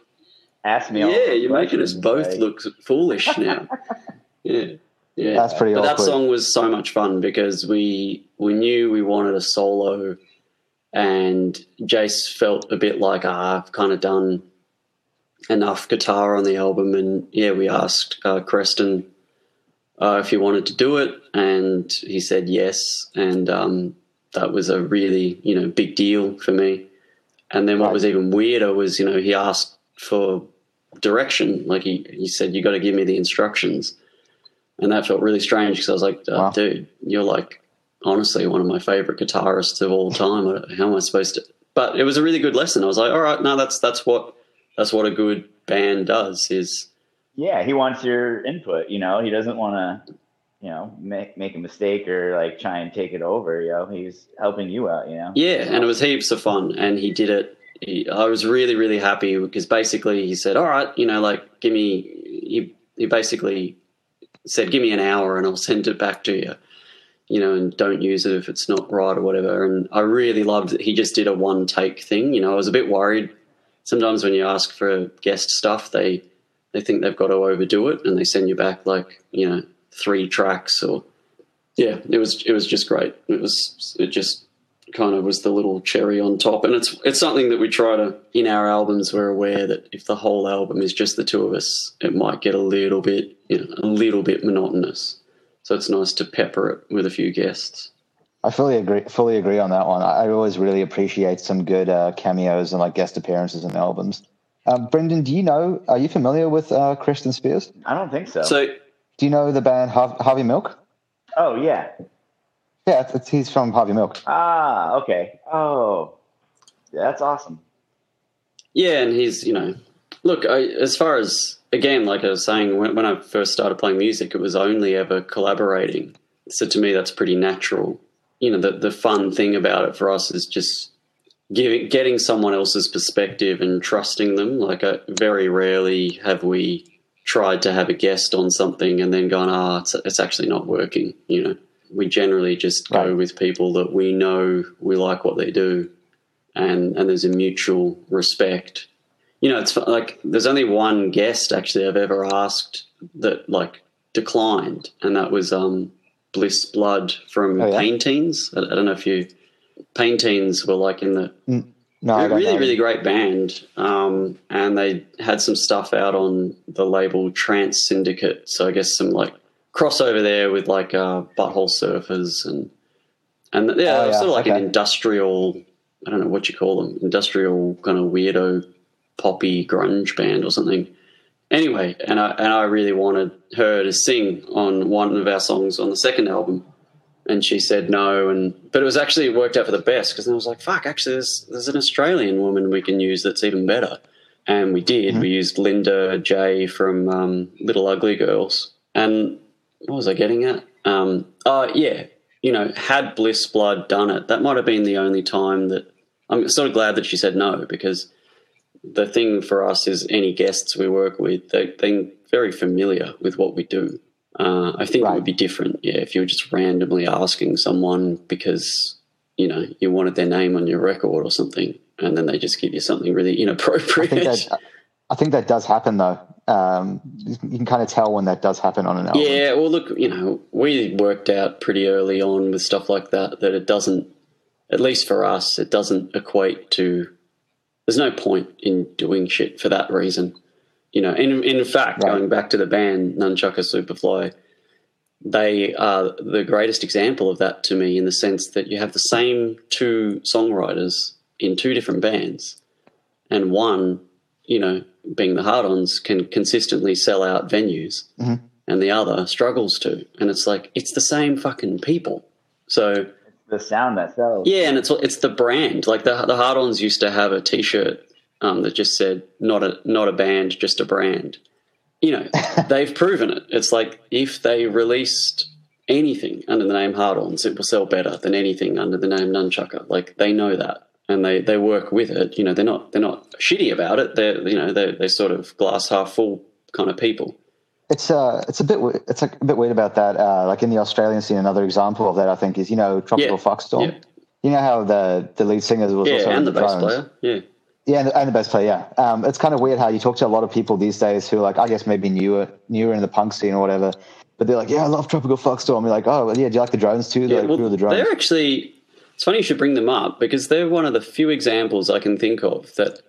F: asked me.
E: Yeah, you're making us both like... look foolish now. yeah. Yeah,
D: that's pretty.
E: But
D: awkward.
E: that song was so much fun because we we knew we wanted a solo and Jace felt a bit like ah, I've kind of done enough guitar on the album, and yeah, we asked uh, Creston uh, if he wanted to do it, and he said yes, and um, that was a really you know big deal for me. And then what was even weirder was you know he asked for direction, like he he said you got to give me the instructions, and that felt really strange because I was like, uh, wow. dude, you're like honestly one of my favorite guitarists of all time. How am I supposed to? But it was a really good lesson. I was like, all right, no, that's that's what that's what a good band does. Is
F: yeah, he wants your input. You know, he doesn't want to you know make make a mistake or like try and take it over. You know, he's helping you out. You know.
E: Yeah, and it was heaps of fun, and he did it. He, I was really really happy because basically he said, all right, you know, like give me. He he basically said, give me an hour and I'll send it back to you you know, and don't use it if it's not right or whatever. And I really loved that he just did a one take thing. You know, I was a bit worried. Sometimes when you ask for guest stuff, they they think they've got to overdo it, and they send you back like you know three tracks or yeah. It was it was just great. It was it just kind of was the little cherry on top. And it's it's something that we try to in our albums. We're aware that if the whole album is just the two of us, it might get a little bit you know a little bit monotonous. So it's nice to pepper it with a few guests.
D: I fully agree. Fully agree on that one. I, I always really appreciate some good uh, cameos and like guest appearances in albums. Um, Brendan, do you know? Are you familiar with uh, Creston Spiers?
F: I don't think so.
E: So
D: Do you know the band Har- Harvey Milk?
F: oh yeah.
D: Yeah, it's, it's, he's from Harvey Milk.
F: Ah, okay. Oh, yeah, that's awesome.
E: Yeah, and he's you know, look I, as far as again, like I was saying, when, when I first started playing music, it was only ever collaborating. So to me, that's pretty natural. You know, the the fun thing about it for us is just giving getting someone else's perspective and trusting them. Like, I, very rarely have we tried to have a guest on something and then gone, ah, it's, it's actually not working. You know, we generally just go
D: Right.
E: with people that we know we like what they do, and and there's a mutual respect. You know, it's like there's only one guest actually I've ever asked that like declined, and that was um, Bliss Blood from
D: Oh, yeah?
E: Pain I, I don't know if you Pain Teens were like in the
D: No,
E: they're a really,
D: know.
E: really great band. Um, and they had some stuff out on the label Trance Syndicate. So I guess some like crossover there with like uh, Butthole Surfers and and yeah,
D: Oh, yeah,
E: sort of like an industrial. I don't know what you call them, industrial kind of weirdo poppy grunge band or something. Anyway, and I and I really wanted her to sing on one of our songs on the second album and she said no and but it was actually it worked out for the best because I was like fuck actually there's there's an Australian woman we can use that's even better. And we did. We used Linda J from um, Little Ugly Girls. And what was I getting at? Um oh yeah you know had Bliss Blood done it that might have been the only time that I'm sort of glad that she said no because the thing for us is any guests we work with they, they're very familiar with what we do uh, I think it would be different, yeah, if you were just randomly asking someone because you know you wanted their name on your record or something, and then they just give you something really
D: I think
E: inappropriate.
D: that I think that does happen though. Um, you can kind of tell when that does happen on an album.
E: yeah, well, look, you know, we worked out pretty early on with stuff like that that it doesn't, at least for us, it doesn't equate to. There's no point in doing shit for that reason. You know, in in fact,
D: Right.
E: going back to the band Nunchukka Superfly, they are the greatest example of that to me in the sense that you have the same two songwriters in two different bands, and one, you know, being the hard-ons, can consistently sell out venues, mm-hmm. and the other struggles to, and it's like it's the same fucking people. So
F: The sound that sells.
E: yeah, and it's it's the brand. Like the the hard-ons used to have a T-shirt um, that just said "not a not a band, just a brand." You know, they've proven it. It's like if they released anything under the name Hard-ons, it will sell better than anything under the name Nunchukka. Like they know that, and they they work with it. You know, they're not they're not shitty about it. They're you know they they sort of glass half full kind of people.
D: It's uh, it's a bit it's like a bit weird about that. Uh, like in the Australian scene, another example of that I think is you know Tropical
E: Yeah,
D: Fuck Storm.
E: yeah.
D: You know how the the lead singer was
E: Yeah,
D: also
E: and the bass player. Yeah.
D: Yeah, and the, and the best player. Yeah, um, it's kind of weird how you talk to a lot of people these days who, like, I guess maybe newer, newer in the punk scene or whatever, but they're like, "Yeah, I love Tropical Fuck Storm." You're like, "Oh, well, yeah, do you like the drones too?" They're
E: Yeah,
D: like,
E: well,
D: "Who are the drones?"
E: they're actually. It's funny you should bring them up because they're one of the few examples I can think of that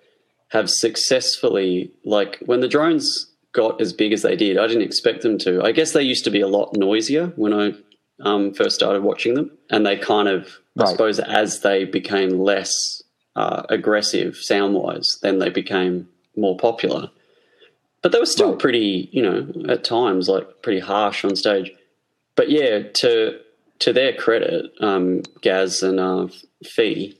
E: have successfully, like, when the drones got as big as they did, I didn't expect them to. I guess they used to be a lot noisier when I um, first started watching them, and they kind of, I suppose, as they became less uh, aggressive sound wise, then they became more popular. But they were still
D: Right.
E: pretty, you know, at times like pretty harsh on stage but yeah, to to their credit, um, Gaz and uh, Fee,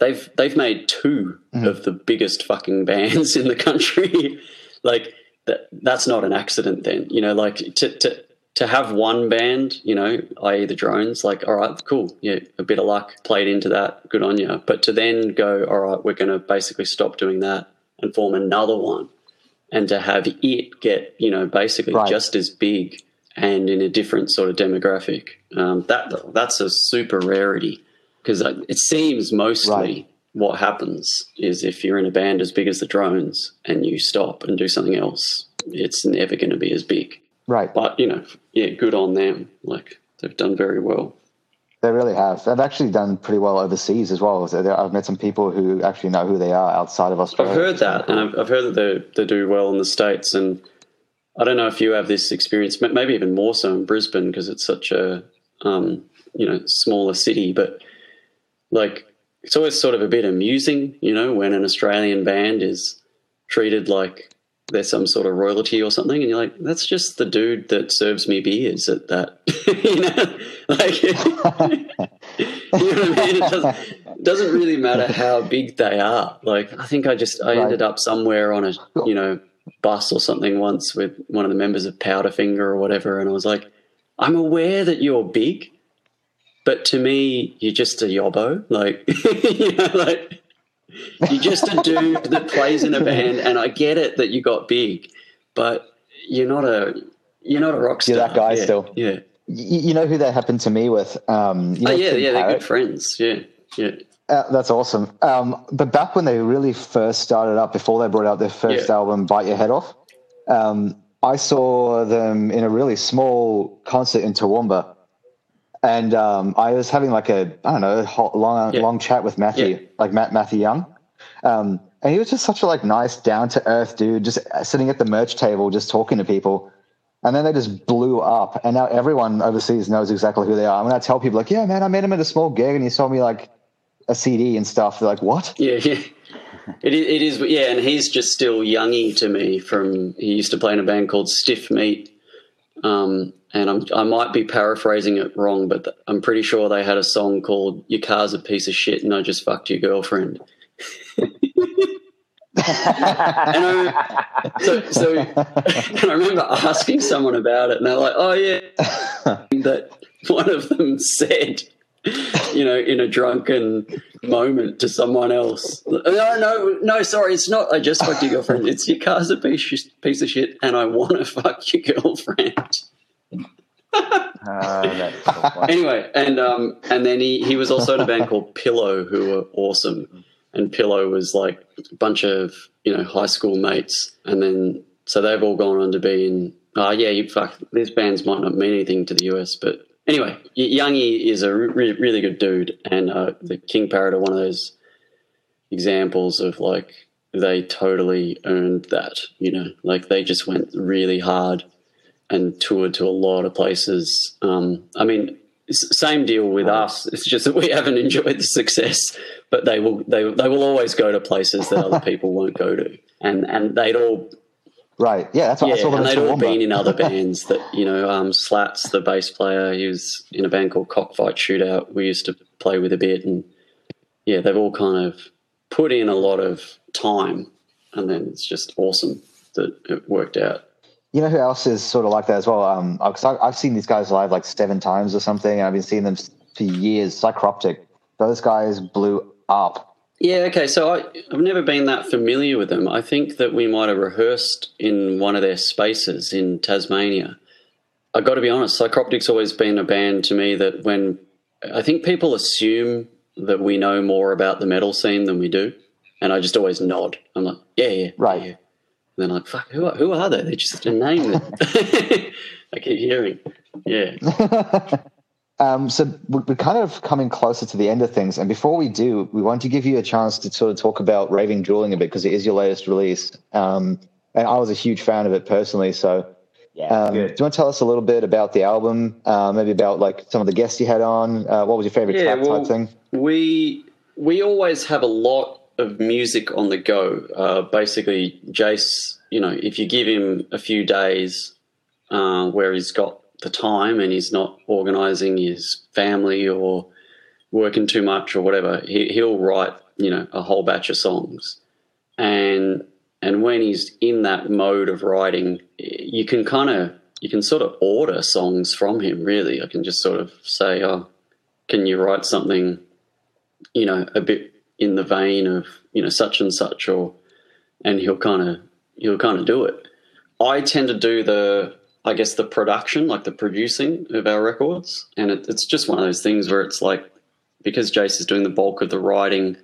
E: they've they've made 2 of the biggest fucking bands in the country. like that, that's not an accident. Then you know, like to to to have one band, you know, i.e. the Drones, like all right, cool, yeah, a bit of luck played into that, good on you. But to then go, all right, we're going to basically stop doing that and form another one and to have it get you know basically
D: Right.
E: just as big and in a different sort of demographic um, that that's a super rarity because it seems mostly
D: Right.
E: what happens is if you're in a band as big as the drones and you stop and do something else it's never going to be as big
D: right.
E: but you know yeah good on them like they've done very well
D: They really have. They've actually done pretty well overseas as well. I've met some people who actually know who they are outside of Australia.
E: I've heard that, and I've, I've heard that they they do well in the states. And I don't know if you have this experience, maybe even more so in Brisbane because it's such a um, you know smaller city. But like, it's always sort of a bit amusing, you know, when an Australian band is treated like they're some sort of royalty or something, and you're like, that's just the dude that serves me beers at that, you know, like. you know what I mean? It doesn't, doesn't really matter how big they are. Like, I think I just I
D: Right.
E: ended up somewhere on a you know bus or something once with one of the members of Powderfinger or whatever, and I was like, I'm aware that you're big, but to me, you're just a yobbo. Like, you know, like you're just a dude that plays in a band, and I get it that you got big, but you're not a you're not a rock star.
D: You're that guy
E: Yeah,
D: still.
E: Yeah.
D: Y- you know who that happened to me with? Um, you know
E: oh yeah,
D: Finn
E: yeah. They're good friends. Yeah, yeah.
D: Uh, that's awesome. Um, but back when they really first started up, before they brought out their first
E: Yeah.
D: album, "Bite Your Head Off," um, I saw them in a really small concert in Toowoomba, and um, I was having like a I don't know hot, long
E: Yeah.
D: long chat with Matthew,
E: Yeah.
D: like Matt Matthew Young, um, and he was just such a like nice, down to earth dude, just sitting at the merch table, just talking to people. And then they just blew up, and now everyone overseas knows exactly who they are. And when I tell people, like, "Yeah, man, I met him at a small gig, and he sold me like a CD and stuff," they're like, "What?"
E: Yeah, yeah. It is, it is, yeah, and he's just still youngy to me. From he used to play in a band called Stiff Meat, um, and I'm, I might be paraphrasing it wrong, but I'm pretty sure they had a song called "Your Car's a Piece of Shit" and I just fucked your girlfriend. and I, so, so and I remember asking someone about it, and they're like, "Oh yeah," that one of them said, you know, in a drunken moment to someone else. Oh, no, no, no, sorry, it's not. I just fucked your girlfriend. It's your car's a piece, piece of shit, and I want to fuck your girlfriend.
F: Uh.
E: Anyway, and um, and then he he was also in a band called Pillow, who were awesome. And Pillow was like a bunch of you know high school mates, and then so they've all gone on to be in. Oh yeah, you fuck. These bands might not mean anything to the US, but anyway, Youngie is a re- really good dude, and uh, the King Parrot are one of those examples of like they totally earned that. You know, like they just went really hard and toured to a lot of places. Um, I mean, same deal with us. It's just that we haven't enjoyed the success, but they will they they will always go to places that other people won't go to, and and they'd all
D: Right? Yeah, that's what I saw
E: and they'd all
D: Toowoomba.
E: been in other bands that you know. Um, Slats, the bass player, he was in a band called Cockfight Shootout. We used to play with a bit, and yeah, they've all kind of put in a lot of time, and then it's just awesome that it worked out.
D: You know who else is sort of like that as well? Um, because I, I've seen these guys live like seven times or something, and I've been seeing them for years. Psychroptic. Those guys blew up.
E: Yeah, okay. So I, I've never been that familiar with them. I think that we might have rehearsed in one of their spaces in Tasmania. I got to be honest, Psychroptic's always been a band to me that when I think people assume that we know more about the metal scene than we do, and I just always nod. I'm like, yeah, yeah,
D: Right.
E: yeah. And then like, fuck, who are, who are they? They're just a name that I keep hearing. Yeah.
D: Um, so we- we're kind of coming closer to the end of things, and before we do, we want to give you a chance to sort of talk about Raving Drooling a bit because it is your latest release, um, and I was a huge fan of it personally. So,
F: Yeah,
D: um, do you want to tell us a little bit about the album? Uh, maybe about like some of the guests you had on. Uh, what was your favorite
E: Yeah,
D: track
E: well,
D: type thing?
E: we we always have a lot of music on the go. Uh, basically, Jace, you know, if you give him a few days uh, where he's got the time and he's not organising his family or working too much or whatever, he, he'll write you know a whole batch of songs, and and when he's in that mode of writing, you can kind of you can sort of order songs from him. Really, I can just sort of say, oh can you write something, you know, a bit in the vein of, you know, such and such or and he'll kind of he'll kind of do it. I tend to do the I guess the production, like the producing of our records, and it, it's just one of those things where it's like because Jace is doing the bulk of the writing,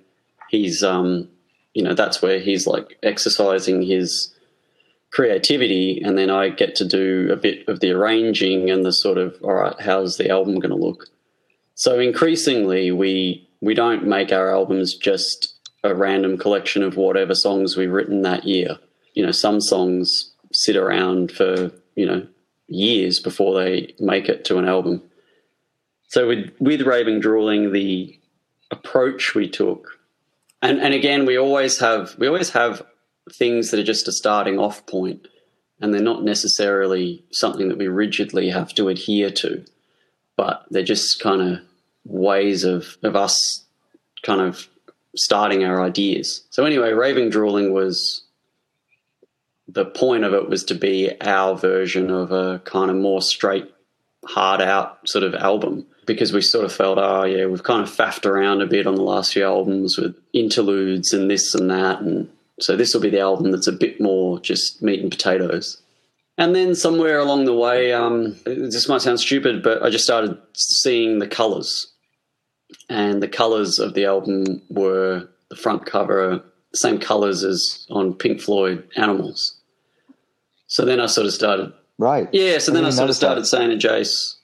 E: he's um, you know, that's where he's like exercising his creativity, and then I get to do a bit of the arranging and the sort of all right, how's the album going to look? So increasingly, we we don't make our albums just a random collection of whatever songs we've written that year. You know, some songs sit around for you know years before they make it to an album. So with with raving drooling, the approach we took, and and again, we always have we always have things that are just a starting off point, and they're not necessarily something that we rigidly have to adhere to, but they're just kind of ways of of us kind of starting our ideas. So anyway, raving drooling was the point of it was to be our version of a kind of more straight, hard out sort of album because we sort of felt, oh yeah, we've kind of faffed around a bit on the last few albums with interludes and this and that, and so this will be the album that's a bit more just meat and potatoes. And then somewhere along the way, um, this might sound stupid, but I just started seeing the colors, and the colors of the album were the front cover, the same colors as on Pink Floyd Animals. So then I sort of started.
D: Right.
E: Yeah. So
D: I
E: then I sort of started
D: that.
E: saying to Jace,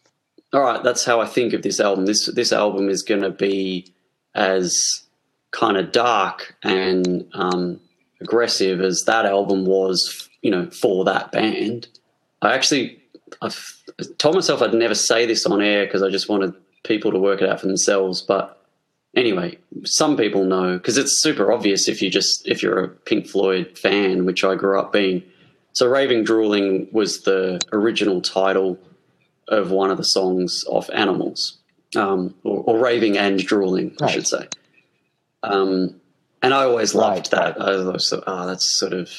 E: "All right, that's how I think of this album. This this album is going to be as kind of dark and um, aggressive as that album was, you know, for that band." I actually I've told myself I'd never say this on air because I just wanted people to work it out for themselves, but. Anyway, some people know because it's super obvious if you just if you're a Pink Floyd fan, which I grew up being. So Raving Drooling was the original title of one of the songs off Animals, um, or, or Raving and Drooling, I should say. Um, and I always loved
D: Right,
E: that. I was so, oh, that's sort of,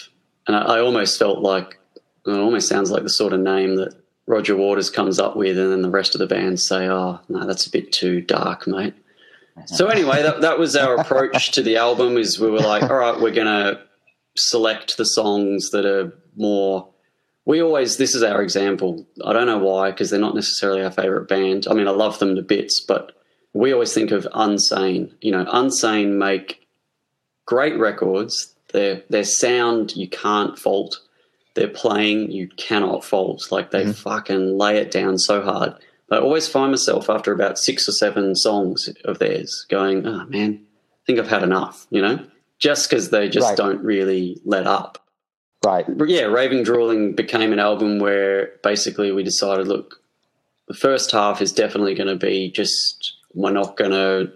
E: and I, I almost felt like it almost sounds like the sort of name that Roger Waters comes up with, and then the rest of the band say, "Oh, no, that's a bit too dark, mate." Uh-huh. So anyway, that, that was our approach to the album. Is we were like, all right, we're gonna select the songs that are more. We always this is our example. I don't know why because they're not necessarily our favorite band. I mean, I love them to bits, but we always think of Unsane. You know, Unsane make great records. Their their sound you can't fault. Their playing you cannot fault. Like they mm-hmm. fucking lay it down so hard. But I always find myself after about six or seven songs of theirs going, oh man, I think I've had enough, you know? Just because they just
D: Right.
E: don't really let up.
D: Right.
E: But yeah, Raving Drooling became an album where basically we decided, look, the first half is definitely going to be just, we're not going to,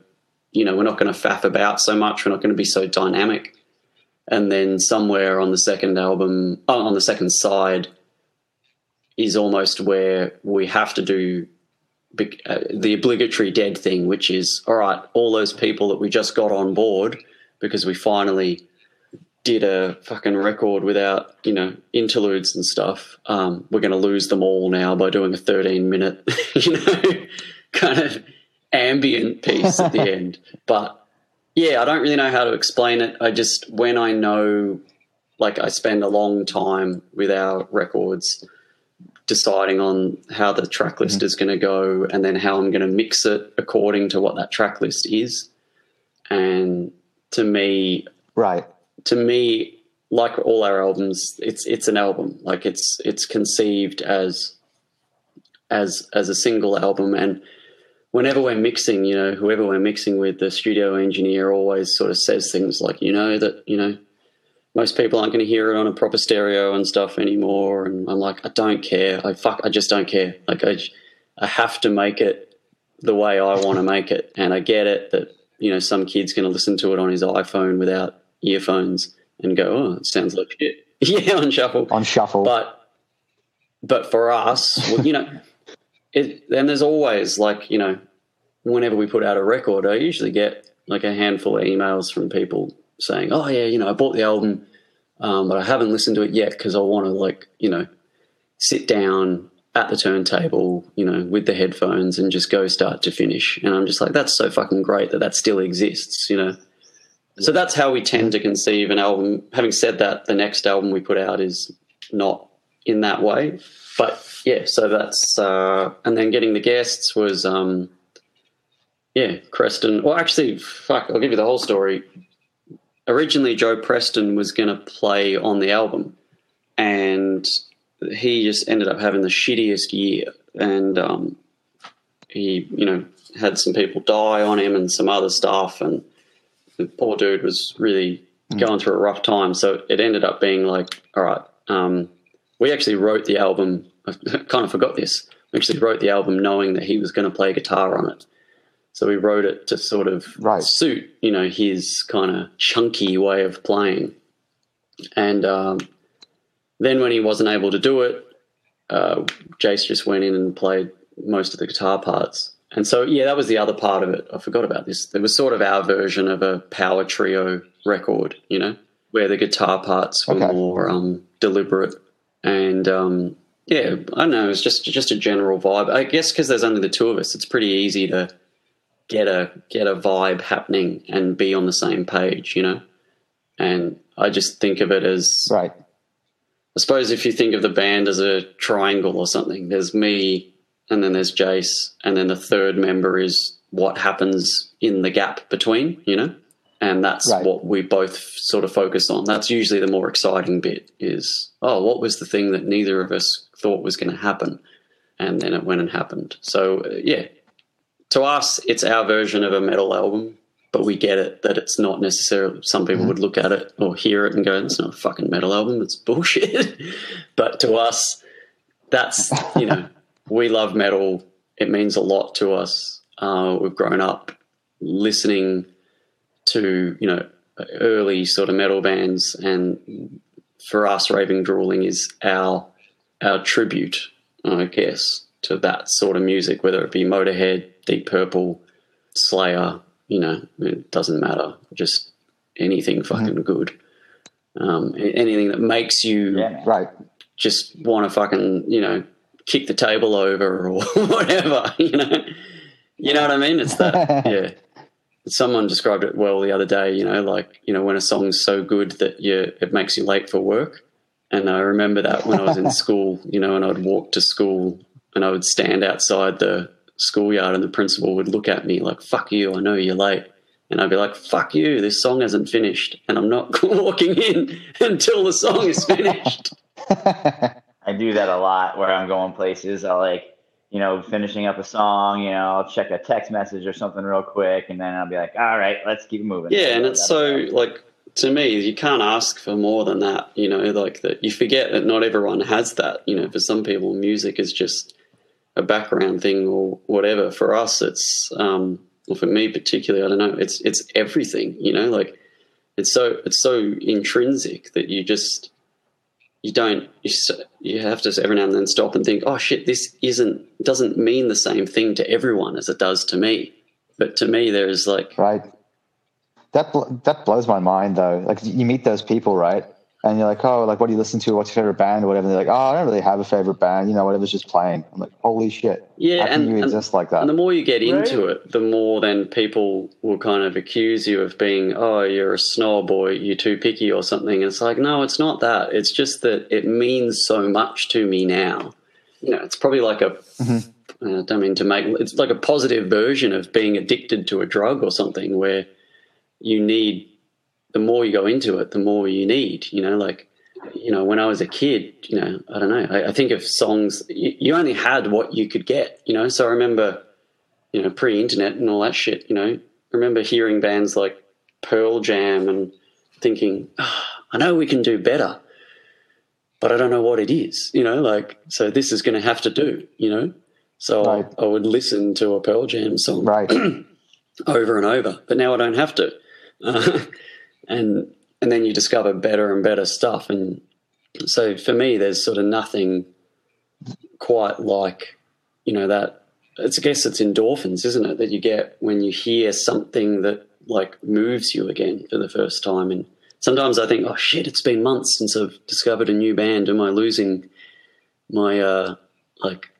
E: you know, we're not going to faff about so much. We're not going to be so dynamic. And then somewhere on the second album, oh, on the second side, is almost where we have to do uh, the obligatory dead thing, which is all right, all those people that we just got on board because we finally did a fucking record without, you know, interludes and stuff. Um, we're going to lose them all now by doing a 13 minute, you know, kind of ambient piece at the end. But yeah, I don't really know how to explain it. I just, when I know, like, I spend a long time with our records deciding on how the track list mm-hmm. is going to go and then how I'm going to mix it according to what that track list is. And to me,
D: Right.
E: to me, like all our albums, it's it's an album. Like it's it's conceived as as as a single album and whenever we're mixing, you know, whoever we're mixing with, the studio engineer always sort of says things like, you know, that, you know, most people aren't going to hear it on a proper stereo and stuff anymore. And I'm like, I don't care. I fuck, I just don't care. Like I, I have to make it the way I want to make it. And I get it that, you know, some kid's going to listen to it on his iPhone without earphones and go, oh, it sounds like shit. yeah, on shuffle.
D: On shuffle.
E: But, but for us, well, you know, it, and there's always like, you know, whenever we put out a record, I usually get like a handful of emails from people saying, "Oh yeah, you know, I bought the album, um, but I haven't listened to it yet because I want to like, you know, sit down at the turntable, you know, with the headphones and just go start to finish." And I'm just like, "That's so fucking great that that still exists," you know. So that's how we tend to conceive an album. Having said that, the next album we put out is not in that way, but yeah. So that's uh, and then getting the guests was. Um, yeah, Creston. Well, actually, fuck, I'll give you the whole story. Originally, Joe Preston was going to play on the album, and he just ended up having the shittiest year. And um, he, you know, had some people die on him and some other stuff, and the poor dude was really going through a rough time. So it ended up being like, all right, um, we actually wrote the album. I kind of forgot this. We actually wrote the album knowing that he was going to play guitar on it. So we wrote it to sort of
D: Right.
E: suit, you know, his kind of chunky way of playing. And um, then when he wasn't able to do it, uh, Jace just went in and played most of the guitar parts. And so, yeah, that was the other part of it. I forgot about this. It was sort of our version of a power trio record, you know, where the guitar parts were
D: Okay.
E: more um, deliberate. And um, yeah, I don't know. It's just just a general vibe. I guess because there's only the two of us, it's pretty easy to get a get a vibe happening and be on the same page, you know. And I just think of it as
D: Right.
E: I suppose if you think of the band as a triangle or something, there's me, and then there's Jace, and then the third member is what happens in the gap between, you know? And that's
D: Right.
E: what we both sort of focus on. That's usually the more exciting bit is, oh, what was the thing that neither of us thought was going to happen? And then it went and happened. So, yeah, to us, it's our version of a metal album, but we get it that it's not necessarily. Some people would look at it or hear it and go, "It's not a fucking metal album. It's bullshit." but to us, that's you know, we love metal. It means a lot to us. Uh, we've grown up listening to you know early sort of metal bands, and for us, Raving Drooling is our our tribute, I guess, to that sort of music, whether it be Motorhead, Deep Purple, Slayer, you know, it doesn't matter. Just anything fucking good. Um, anything that makes you
F: Yeah.
D: Right.
E: just want to fucking, you know, kick the table over or whatever, you know. You know what I mean? It's that, yeah. Someone described it well the other day, you know, like, you know, when a song's so good that you, it makes you late for work. And I remember that when I was in school, you know, and I'd walk to school and I would stand outside the schoolyard and the principal would look at me like, fuck you, I know you're late. And I'd be like, fuck you, this song hasn't finished. And I'm not walking in until the song is finished.
F: I do that a lot where I'm going places. I'll like, you know, finishing up a song, you know, I'll check a text message or something real quick, and then I'll be like, all right, let's keep moving.
E: Yeah, and it's so like to me, you can't ask for more than that. You know, like that you forget that not everyone has that. You know, for some people, music is just a background thing or whatever. For us, it's um, well, for me particularly, I don't know. It's it's everything. You know, like it's so it's so intrinsic that you just you don't you, you have to every now and then stop and think, oh shit, this isn't doesn't mean the same thing to everyone as it does to me. But to me, there's like
D: Right. That that blows my mind though. Like you meet those people, right? And you're like, oh, like what do you listen to? What's your favorite band or whatever? And they're like, oh, I don't really have a favorite band. You know, whatever's just playing. I'm like, holy shit.
E: Yeah,
D: How can
E: and-
D: you
E: and-
D: exist like that?
E: And the more you get
F: Right.
E: into it, the more then people will kind of accuse you of being, oh, you're a snob or you're too picky or something. And it's like, no, it's not that. It's just that it means so much to me now. You know, it's probably like a, mm-hmm. I don't mean to make, it's like a positive version of being addicted to a drug or something where you need, the more you go into it, the more you need, you know, like, you know, when I was a kid, you know, I don't know. I, I think of songs, you, you only had what you could get, you know. So I remember, you know, pre-internet and all that shit. You know, I remember hearing bands like Pearl Jam and thinking, "Ah, I know we can do better, but I don't know what it is. You know, like so this is going to have to do. You know, so
D: Right.
E: I, I would listen to a Pearl Jam song
D: right.
E: over and over. But now I don't have to, uh, and and then you discover better and better stuff. And so for me, there's sort of nothing quite like you know that. It's I guess it's endorphins, isn't it, that you get when you hear something that like moves you again for the first time. And sometimes I think, oh shit, it's been months since I've discovered a new band. Am I losing my uh like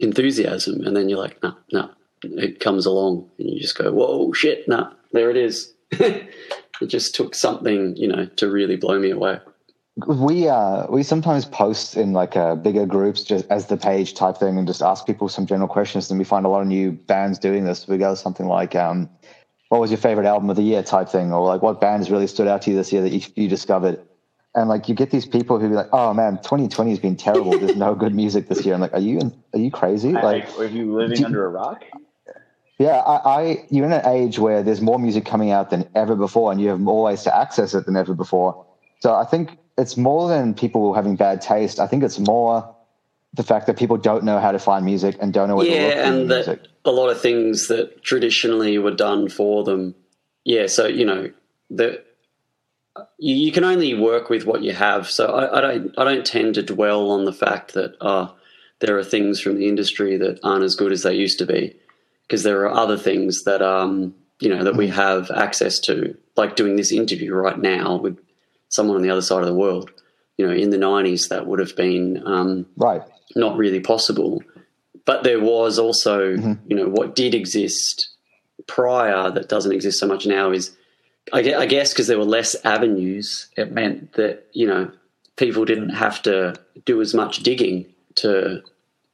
E: enthusiasm? And then you're like, no, no, it comes along and you just go, whoa, shit, nah, there it is. it just took something, you know, to really blow me away.
D: we uh we sometimes post in like uh, bigger groups just as the page type thing and just ask people some general questions and we find a lot of new bands doing this we go something like um what was your favorite album of the year type thing or like what bands really stood out to you this year that you, you discovered and like you get these people who be like, "Oh man, 2020 has been terrible. There's no good music this year." I'm like, "Are you are you crazy?"
F: Like,
D: Like,
F: are you living
D: do-
F: under a rock?
D: Yeah, I, I you're in an age where there's more music coming out than ever before, and you have more ways to access it than ever before. So I think it's more than people having bad taste. I think it's more the fact that people don't know how to find music and don't know look
E: yeah, and that a lot of things that traditionally were done for them. Yeah, so you know the you, you can only work with what you have. So I, I don't I don't tend to dwell on the fact that uh, there are things from the industry that aren't as good as they used to be, because there are other things that um you know that we have access to, like doing this interview right now with someone on the other side of the world. You know, in the '90s, that would have been um,
D: Right.
E: not really possible. But there was also,
D: Mm-hmm.
E: you know, what did exist prior that doesn't exist so much now is, I gue- I guess, because there were less avenues, it meant that you know people didn't have to do as much digging to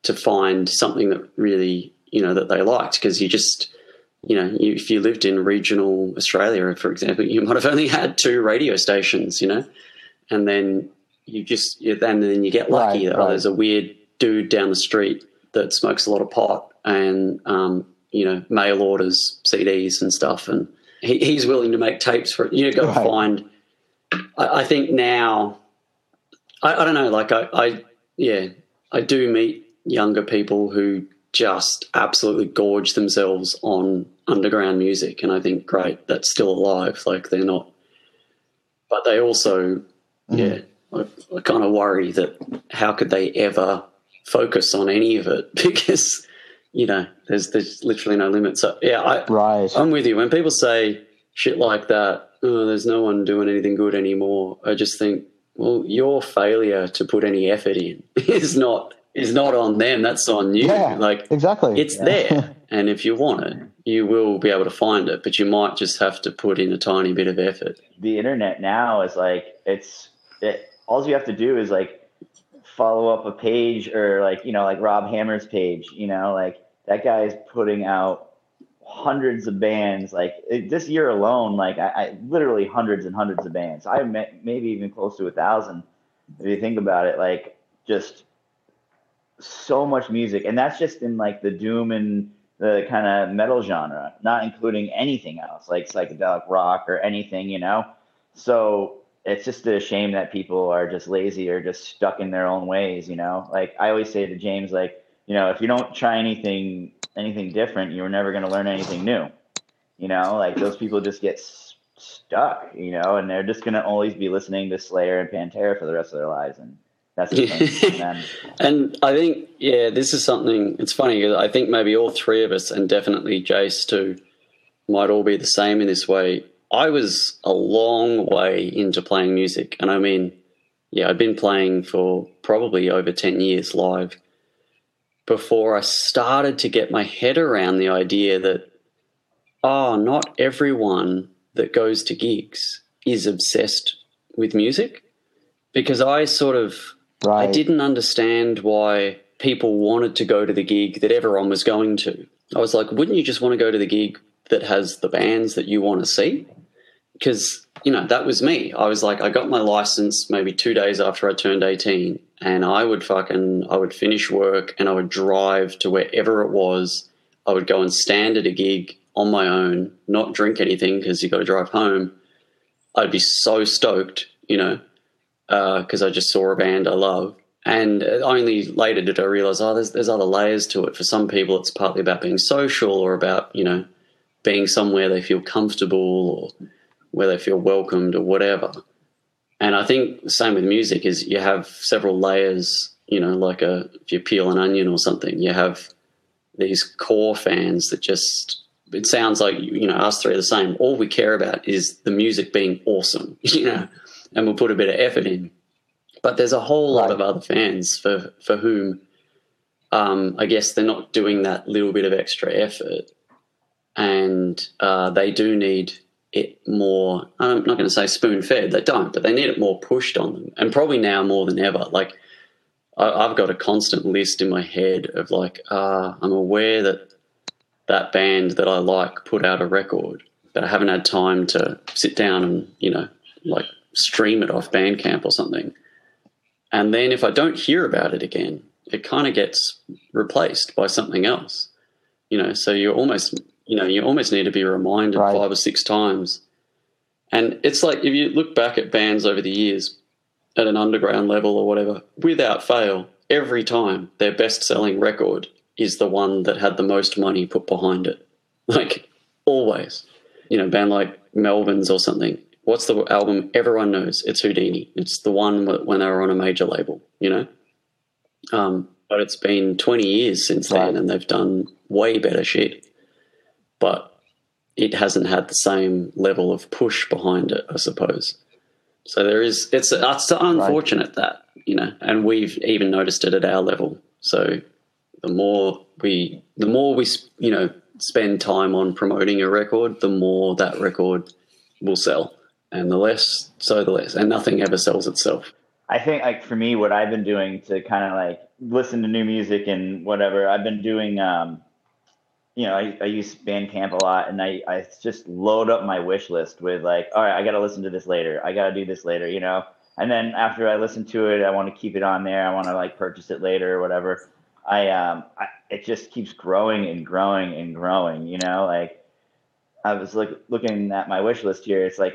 E: to find something that really you know that they liked because you just you know you, if you lived in regional Australia, for example, you might have only had two radio stations, you know, and then you just you, and then you get lucky
D: Right,
E: that oh, there's a weird dude down the street that smokes a lot of pot and um, you know mail orders CDs and stuff, and he, he's willing to make tapes for you. Go
D: Right.
E: find. I, I think now, I, I don't know. Like I, I, yeah, I do meet younger people who just absolutely gorge themselves on underground music, and I think great that's still alive. Like they're not, but they also, mm. yeah, I, I kind of worry that how could they ever focus on any of it because you know there's there's literally no limit. So yeah, I,
D: Right.
E: I'm with you. When people say shit like that, oh, there's no one doing anything good anymore. I just think, well, your failure to put any effort in is not is not on them. That's on you.
D: yeah.
E: Like
D: exactly.
E: it's there, and if you want it, you will be able to find it. But you might just have to put in a tiny bit of effort.
F: the internet now is like it's it, all you have to do is like follow up a page or like you know like Rob Hammer's page you know like that guy is putting out hundreds of bands like it, this year alone like I, I literally hundreds and hundreds of bands I met maybe even close to a thousand if you think about it like just so much music and that's just in like the doom and the kind of metal genre not including anything else like psychedelic rock or anything you know so it's just a shame that people are just lazy or just stuck in their own ways, you know. Like I always say to James, like, you know, if you don't try anything anything different, you're never going to learn anything new. You know, like those people just get stuck, you know, and they're just going to always be listening to Slayer and Pantera for the rest of their lives, and that's the thing. And
E: And I think, yeah, this is something. It's funny. I think maybe all three of us, and definitely Jace too, might all be the same in this way. I was a long way into playing music, and I mean, yeah, I'd been playing for probably over ten years live before I started to get my head around the idea that oh, not everyone that goes to gigs is obsessed with music, because I sort of
D: right.
E: I didn't understand why people wanted to go to the gig that everyone was going to. I was like, wouldn't you just want to go to the gig that has the bands that you want to see? Because, you know, that was me. I was like, I got my license maybe two days after I turned 18, and I would fucking, I would finish work and I would drive to wherever it was. I would go and stand at a gig on my own, not drink anything because you got to drive home. I'd be so stoked, you know, Uh, because I just saw a band I love. And uh, only later did I realize, oh, there's there's other layers to it. For some people, it's partly about being social or about you know being somewhere they feel comfortable or where they feel welcomed or whatever. And I think the same with music is you have several layers. You know, like a if you peel an onion or something, you have these core fans that just it sounds like you know us three are the same. All we care about is the music being awesome, you know, and we'll put a bit of effort in. But there's a whole lot of other fans for for whom um, I guess they're not doing that little bit of extra effort, and uh, they do need it more. I'm not going to say spoon fed; they don't, but they need it more pushed on them, and probably now more than ever. Like I, I've got a constant list in my head of like, uh, I'm aware that that band that I like put out a record, but I haven't had time to sit down and you know like stream it off Bandcamp or something. And then if I don't hear about it again, it kind of gets replaced by something else. You know, so you almost you know, you almost need to be reminded
D: Right.
E: five or six times. And it's like if you look back at bands over the years at an underground level or whatever, without fail, every time their best selling record is the one that had the most money put behind it. Like always. You know, band like Melvins or something. What's the album everyone knows? It's Houdini. It's the one when they were on a major label, you know? Um, but it's been 20 years since then and they've done way better shit. But it hasn't had the same level of push behind it, I suppose. So there is, it's, it's unfortunate that, you know, and we've even noticed it at our level. So the more we, the more we, you know, spend time on promoting a record, the more that record will sell. And the less, so the less. And nothing ever sells itself.
F: I think like for me, what I've been doing to kind of like listen to new music and whatever, I've been doing. Um, you know, I, I use Bandcamp a lot, and I I just load up my wish list with like, all right, I got to listen to this later. I got to do this later. You know, and then after I listen to it, I want to keep it on there. I want to like purchase it later or whatever. I um, I, it just keeps growing and growing and growing. You know, like I was look, looking at my wish list here. It's like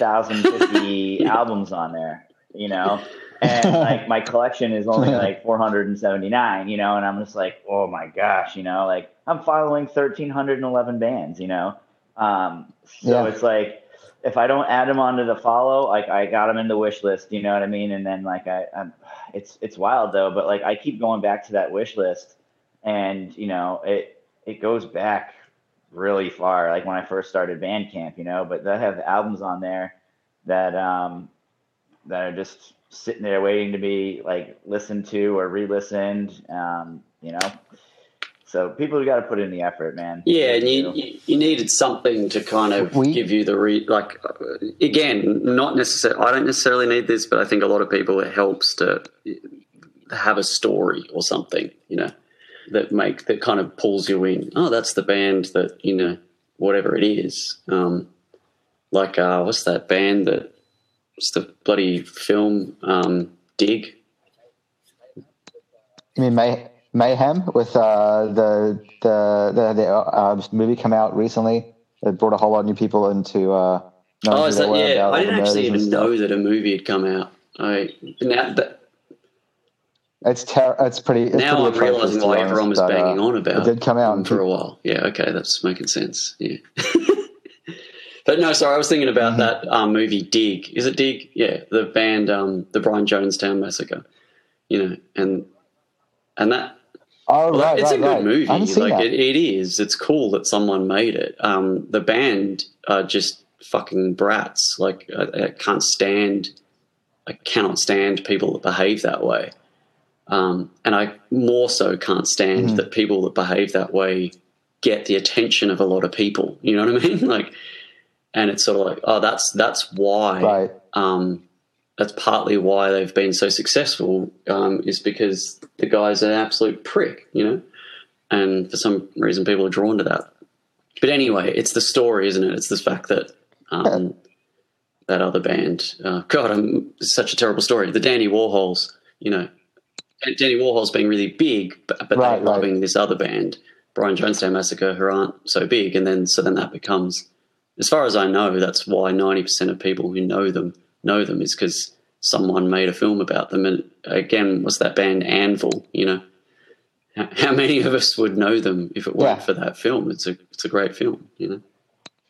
F: thousand fifty albums on there. You know, and like my collection is only like 479 you know? And i'm just like oh my gosh you know? Like i'm following 1311 bands you know? Um so
D: Yeah.
F: it's like if i don't add them onto the follow like i got them in the wish list you know what i mean? And then like i I'm, it's it's wild though but like i keep going back to that wish list and you know it it goes back really far like when i first started bandcamp you know but they have albums on there that um that are just sitting there waiting to be like listened to or re-listened. Um, you know, so people have got to put in the effort, man.
E: Yeah, and you, you you needed something to kind of
D: We-
E: give you the re like again, not necessarily. I don't necessarily need this, but I think a lot of people it helps to have a story or something, you know, that make that kind of pulls you in. Oh, that's the band that you know, whatever it is. Um, like uh, what's that band that? What's the bloody film? Um, Dig.
D: You mean May, Mayhem with uh, the the the, the uh, movie come out recently? It brought a whole lot of new people into. Uh,
E: Oh, is that, yeah. I didn't actually even know that a movie had come out. I now that
D: It's ter- It's pretty. It's
E: now I'm
D: pretty
E: realizing why everyone was
D: but,
E: banging
D: uh,
E: on about
D: It did come out
E: for a while. Yeah, okay, that's making sense. Yeah. but no, sorry, I was thinking about
D: Mm-hmm.
E: that um, movie Dig. Is it Dig? Yeah, the band, um, the Brian Jonestown Massacre. You know, and and that
D: Oh
E: well,
D: right,
E: it's
D: right,
E: a good
D: right.
E: movie.
D: I haven't seen
E: Like it, it is. It's cool that someone made it. Um, the band are just fucking brats. Like I, I can't stand. I cannot stand people that behave that way. Um, and I more so can't stand
D: Mhm.
E: that people that behave that way get the attention of a lot of people. You know what I mean? Like, and it's sort of like, oh, that's that's why
D: right.
E: um, that's partly why they've been so successful um, is because the guy's an absolute prick, you know, and for some reason people are drawn to that. But anyway, it's the story, isn't it? It's the fact that um, that other band, uh, God, I'm such a terrible story. The Dandy Warhols, you know, Dandy Warhol's being really big, but, but
D: Right,
E: they're
D: right.
E: loving this other band, Brian Jonestown Massacre, who aren't so big, and then so then that becomes as far as I know, that's why ninety percent of people who know them know them is because someone made a film about them. And again, was that band Anvil? You know, how, how many of us would know them if it weren't
D: Yeah.
E: for that film? It's a it's a great film. You know,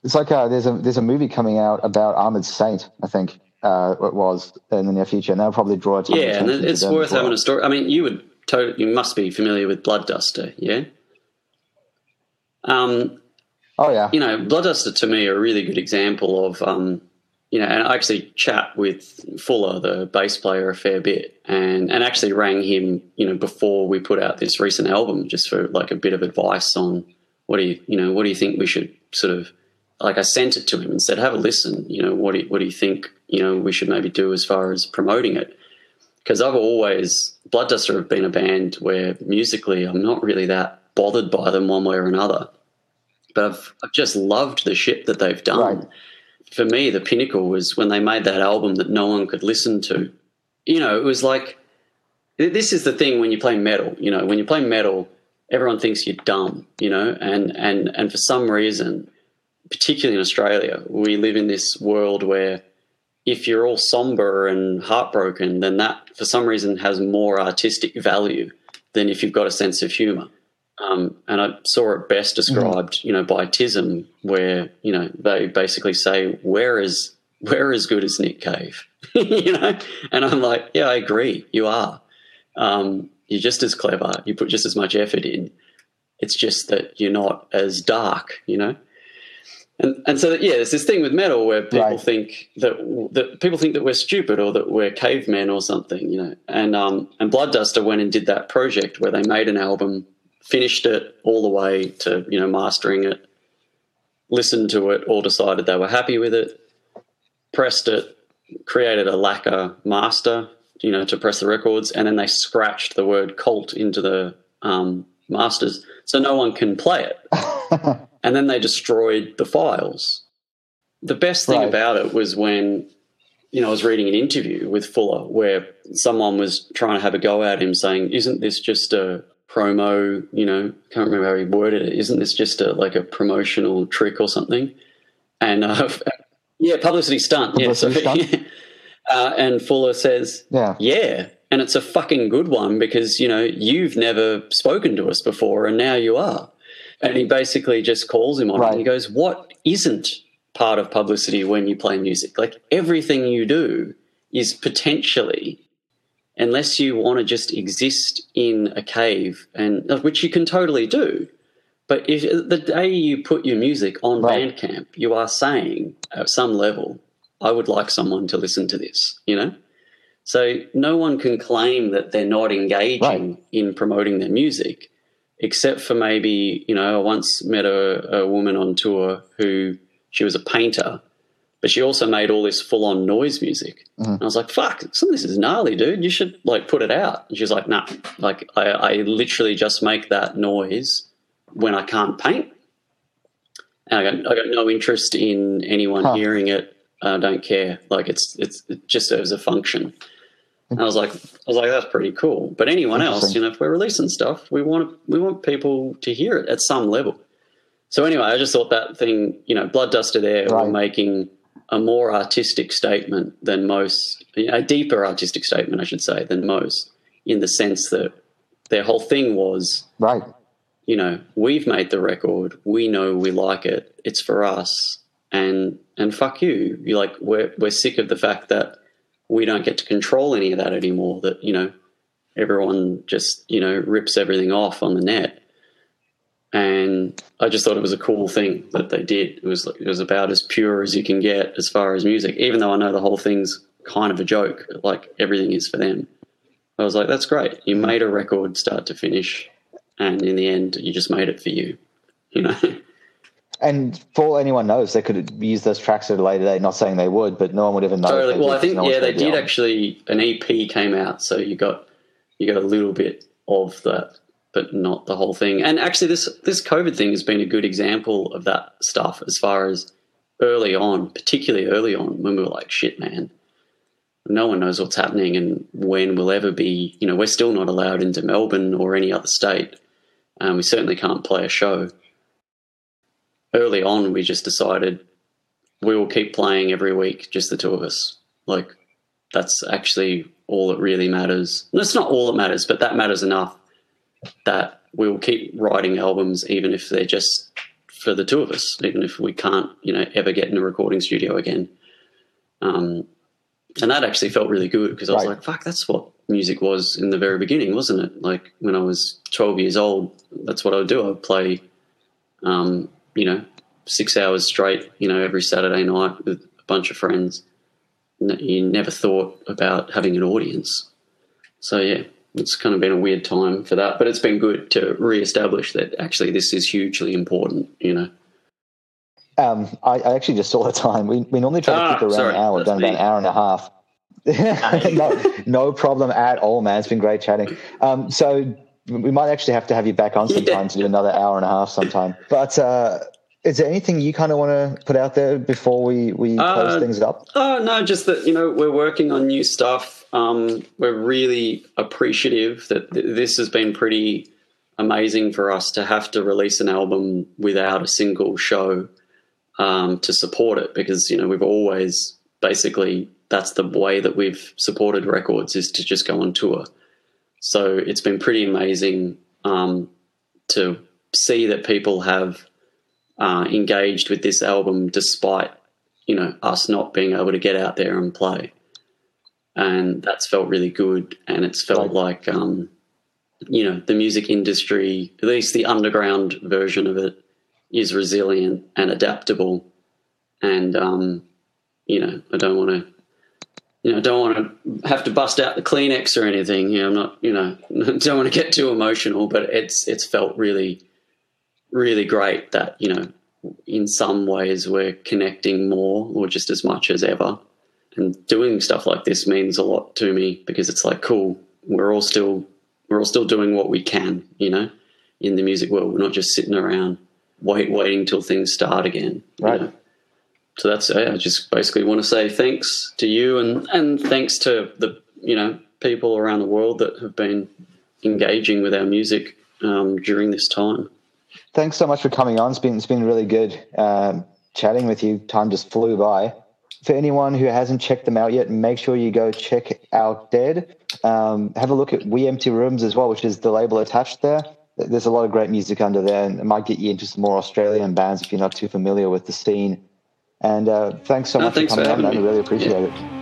D: It's like uh, there's a there's a movie coming out about Armored Saint. I think uh, it was in the near future, and that'll probably draw of
E: yeah, and
D: to
E: it's worth having a story. I mean, you would totally, you must be familiar with Blood Duster, yeah. Um,
D: Oh yeah,
E: you know, Blood Duster to me are a really good example of, um, you know, and I actually chat with Fuller, the bass player, a fair bit, and and actually rang him, you know, before we put out this recent album, just for like a bit of advice on what do you, you know, what do you think we should sort of, like, I sent it to him and said, have a listen, you know, what do you, what do you think, you know, we should maybe do as far as promoting it, because I've always Blood Duster have been a band where musically I'm not really that bothered by them one way or another but I've, I've just loved the shit that they've done
D: Right.
E: for me, the pinnacle was when they made that album that no one could listen to. You know, it was like this is the thing when you play metal. You know, when you play metal, everyone thinks you're dumb. You know, and and and for some reason, particularly in Australia, we live in this world where if you're all somber and heartbroken, then that for some reason has more artistic value than if you've got a sense of humour. Um, and I saw it best described, mm. you know, by TISM, where you know they basically say, "Where is we're as good as Nick Cave," you know, and I'm like, "Yeah, I agree. You are. Um, you're just as clever. You put just as much effort in. It's just that you're not as dark, you know." And, and so yeah, there's this thing with metal where people right. think that that people think that we're stupid or that we're cavemen or something, you know. And um, and Blood Duster went and did that project where they made an album, finished it all the way to you know mastering it, listened to it, all decided they were happy with it, pressed it, created a lacquer master, you know, to press the records, and then they scratched the word cult into the um, masters so no one can play it. and then they destroyed the files. The best thing right. about it was when, you know, I was reading an interview with Fuller where someone was trying to have a go at him saying, Isn't this just a promo, you know, I can't remember how he worded it, isn't this just a like a promotional trick or something? And uh, yeah, publicity stunt. Publicity yeah, so, stunt? uh, and Fuller says, Yeah. Yeah. And it's a fucking good one because, you know, you've never spoken to us before and now you are. And he basically just calls him on right. it. And he goes, What isn't part of publicity when you play music? Like everything you do is potentially, unless you want to just exist in a cave, and uh, which you can totally do. But if the day you put your music on right. Bandcamp, you are saying at some level, I would like someone to listen to this, you know? So no one can claim that they're not engaging right. in promoting their music except for maybe, you know, I once met a, a woman on tour who she was a painter, but she also made all this full on noise music. Mm-hmm. I was like, fuck, some of this is gnarly, dude. You should like put it out. And she's like, nah, like I, I literally just make that noise when I can't paint. And I got, I got no interest in anyone huh. hearing it. I don't care. Like it's, it's, it just serves a function. I was like, I was like, that's pretty cool. But anyone else, you know, if we're releasing stuff, we want we want people to hear it at some level. So anyway, I just thought that thing, you know, Blood Duster there right. were making a more artistic statement than most, a deeper artistic statement, I should say, than most, in the sense that their whole thing was
D: right.
E: You know, we've made the record. We know we like it. It's for us. And and fuck you. You like we're we're sick of the fact that we don't get to control any of that anymore. That you know, everyone just you know rips everything off on the net, and I just thought it was a cool thing that they did. It was it was about as pure as you can get as far as music, even though I know the whole thing's kind of a joke. Like everything is for them. I was like, that's great. You made a record start to finish, and in the end, you just made it for you. You know.
D: And for all anyone knows, they could use those tracks at a later date. Not saying they would, but no one would ever know.
E: Totally. Well, I think no yeah, they did actually. An EP came out, so you got you got a little bit of that, but not the whole thing. And actually, this this COVID thing has been a good example of that stuff. As far as early on, particularly early on, when we were like, "Shit, man." No one knows what's happening and when we'll ever be. You know, we're still not allowed into Melbourne or any other state. Um, we certainly can't play a show early on, we just decided we will keep playing every week, just the two of us. Like, that's actually all that really matters. And it's not all that matters, but that matters enough that we will keep writing albums, even if they're just for the two of us, even if we can't, you know, ever get in a recording studio again. Um, and that actually felt really good because I was right. like, fuck, that's what music was in the very beginning, wasn't it? Like when I was 12 years old, that's what I would do. I would play um, you know, six hours straight, you know, every Saturday night with a bunch of friends. You never thought about having an audience. So, yeah, it's kind of been a weird time for that, but it's been good to re-establish that actually this is hugely important, you know.
D: Um, I, I, actually just saw the time. We, we normally try to ah, keep around sorry, an hour, done about an hour and a half. no, no problem at all, man. It's been great chatting. Um, so we might actually have to have you back on sometime yeah. to do another hour and a half sometime. But uh, Is there anything you kind of want to put out there before we, we close
E: Uh,
D: things up?
E: Oh no, just that you know we're working on new stuff. Um, we're really appreciative that th- this has been pretty amazing for us to have to release an album without a single show um, to support it because you know we've always basically that's the way that we've supported records is to just go on tour. So it's been pretty amazing um, to see that people have uh, engaged with this album despite you know us not being able to get out there and play. And that's felt really good and it's felt like um you know the music industry at least the underground version of it is resilient and adaptable. And um you know i don't want to you know, I don't want to have to bust out the Kleenex or anything. You know, I'm not, you know, don't want to get too emotional, but it's it's felt really, really great that you know, in some ways we're connecting more or just as much as ever. And doing stuff like this means a lot to me because it's like, cool, we're all still we're all still doing what we can, you know, in the music world. We're not just sitting around wait waiting till things start again.
D: Right.
E: know. So that's yeah, I just basically want to say thanks to you and and thanks to the you know people around the world that have been engaging with our music um, during this time.
D: Thanks so much for coming on. It's been it's been really good um, chatting with you. Time just flew by. For anyone who hasn't checked them out yet, make sure you go check out Dead. Um, have a look at We Empty Rooms as well, which is the label attached there. There's a lot of great music under there, and it might get you into some more Australian bands if you're not too familiar with the scene. And uh, thanks so
E: No,
D: much
E: thanks
D: for coming on, man. I really appreciate
E: Yeah.
D: it.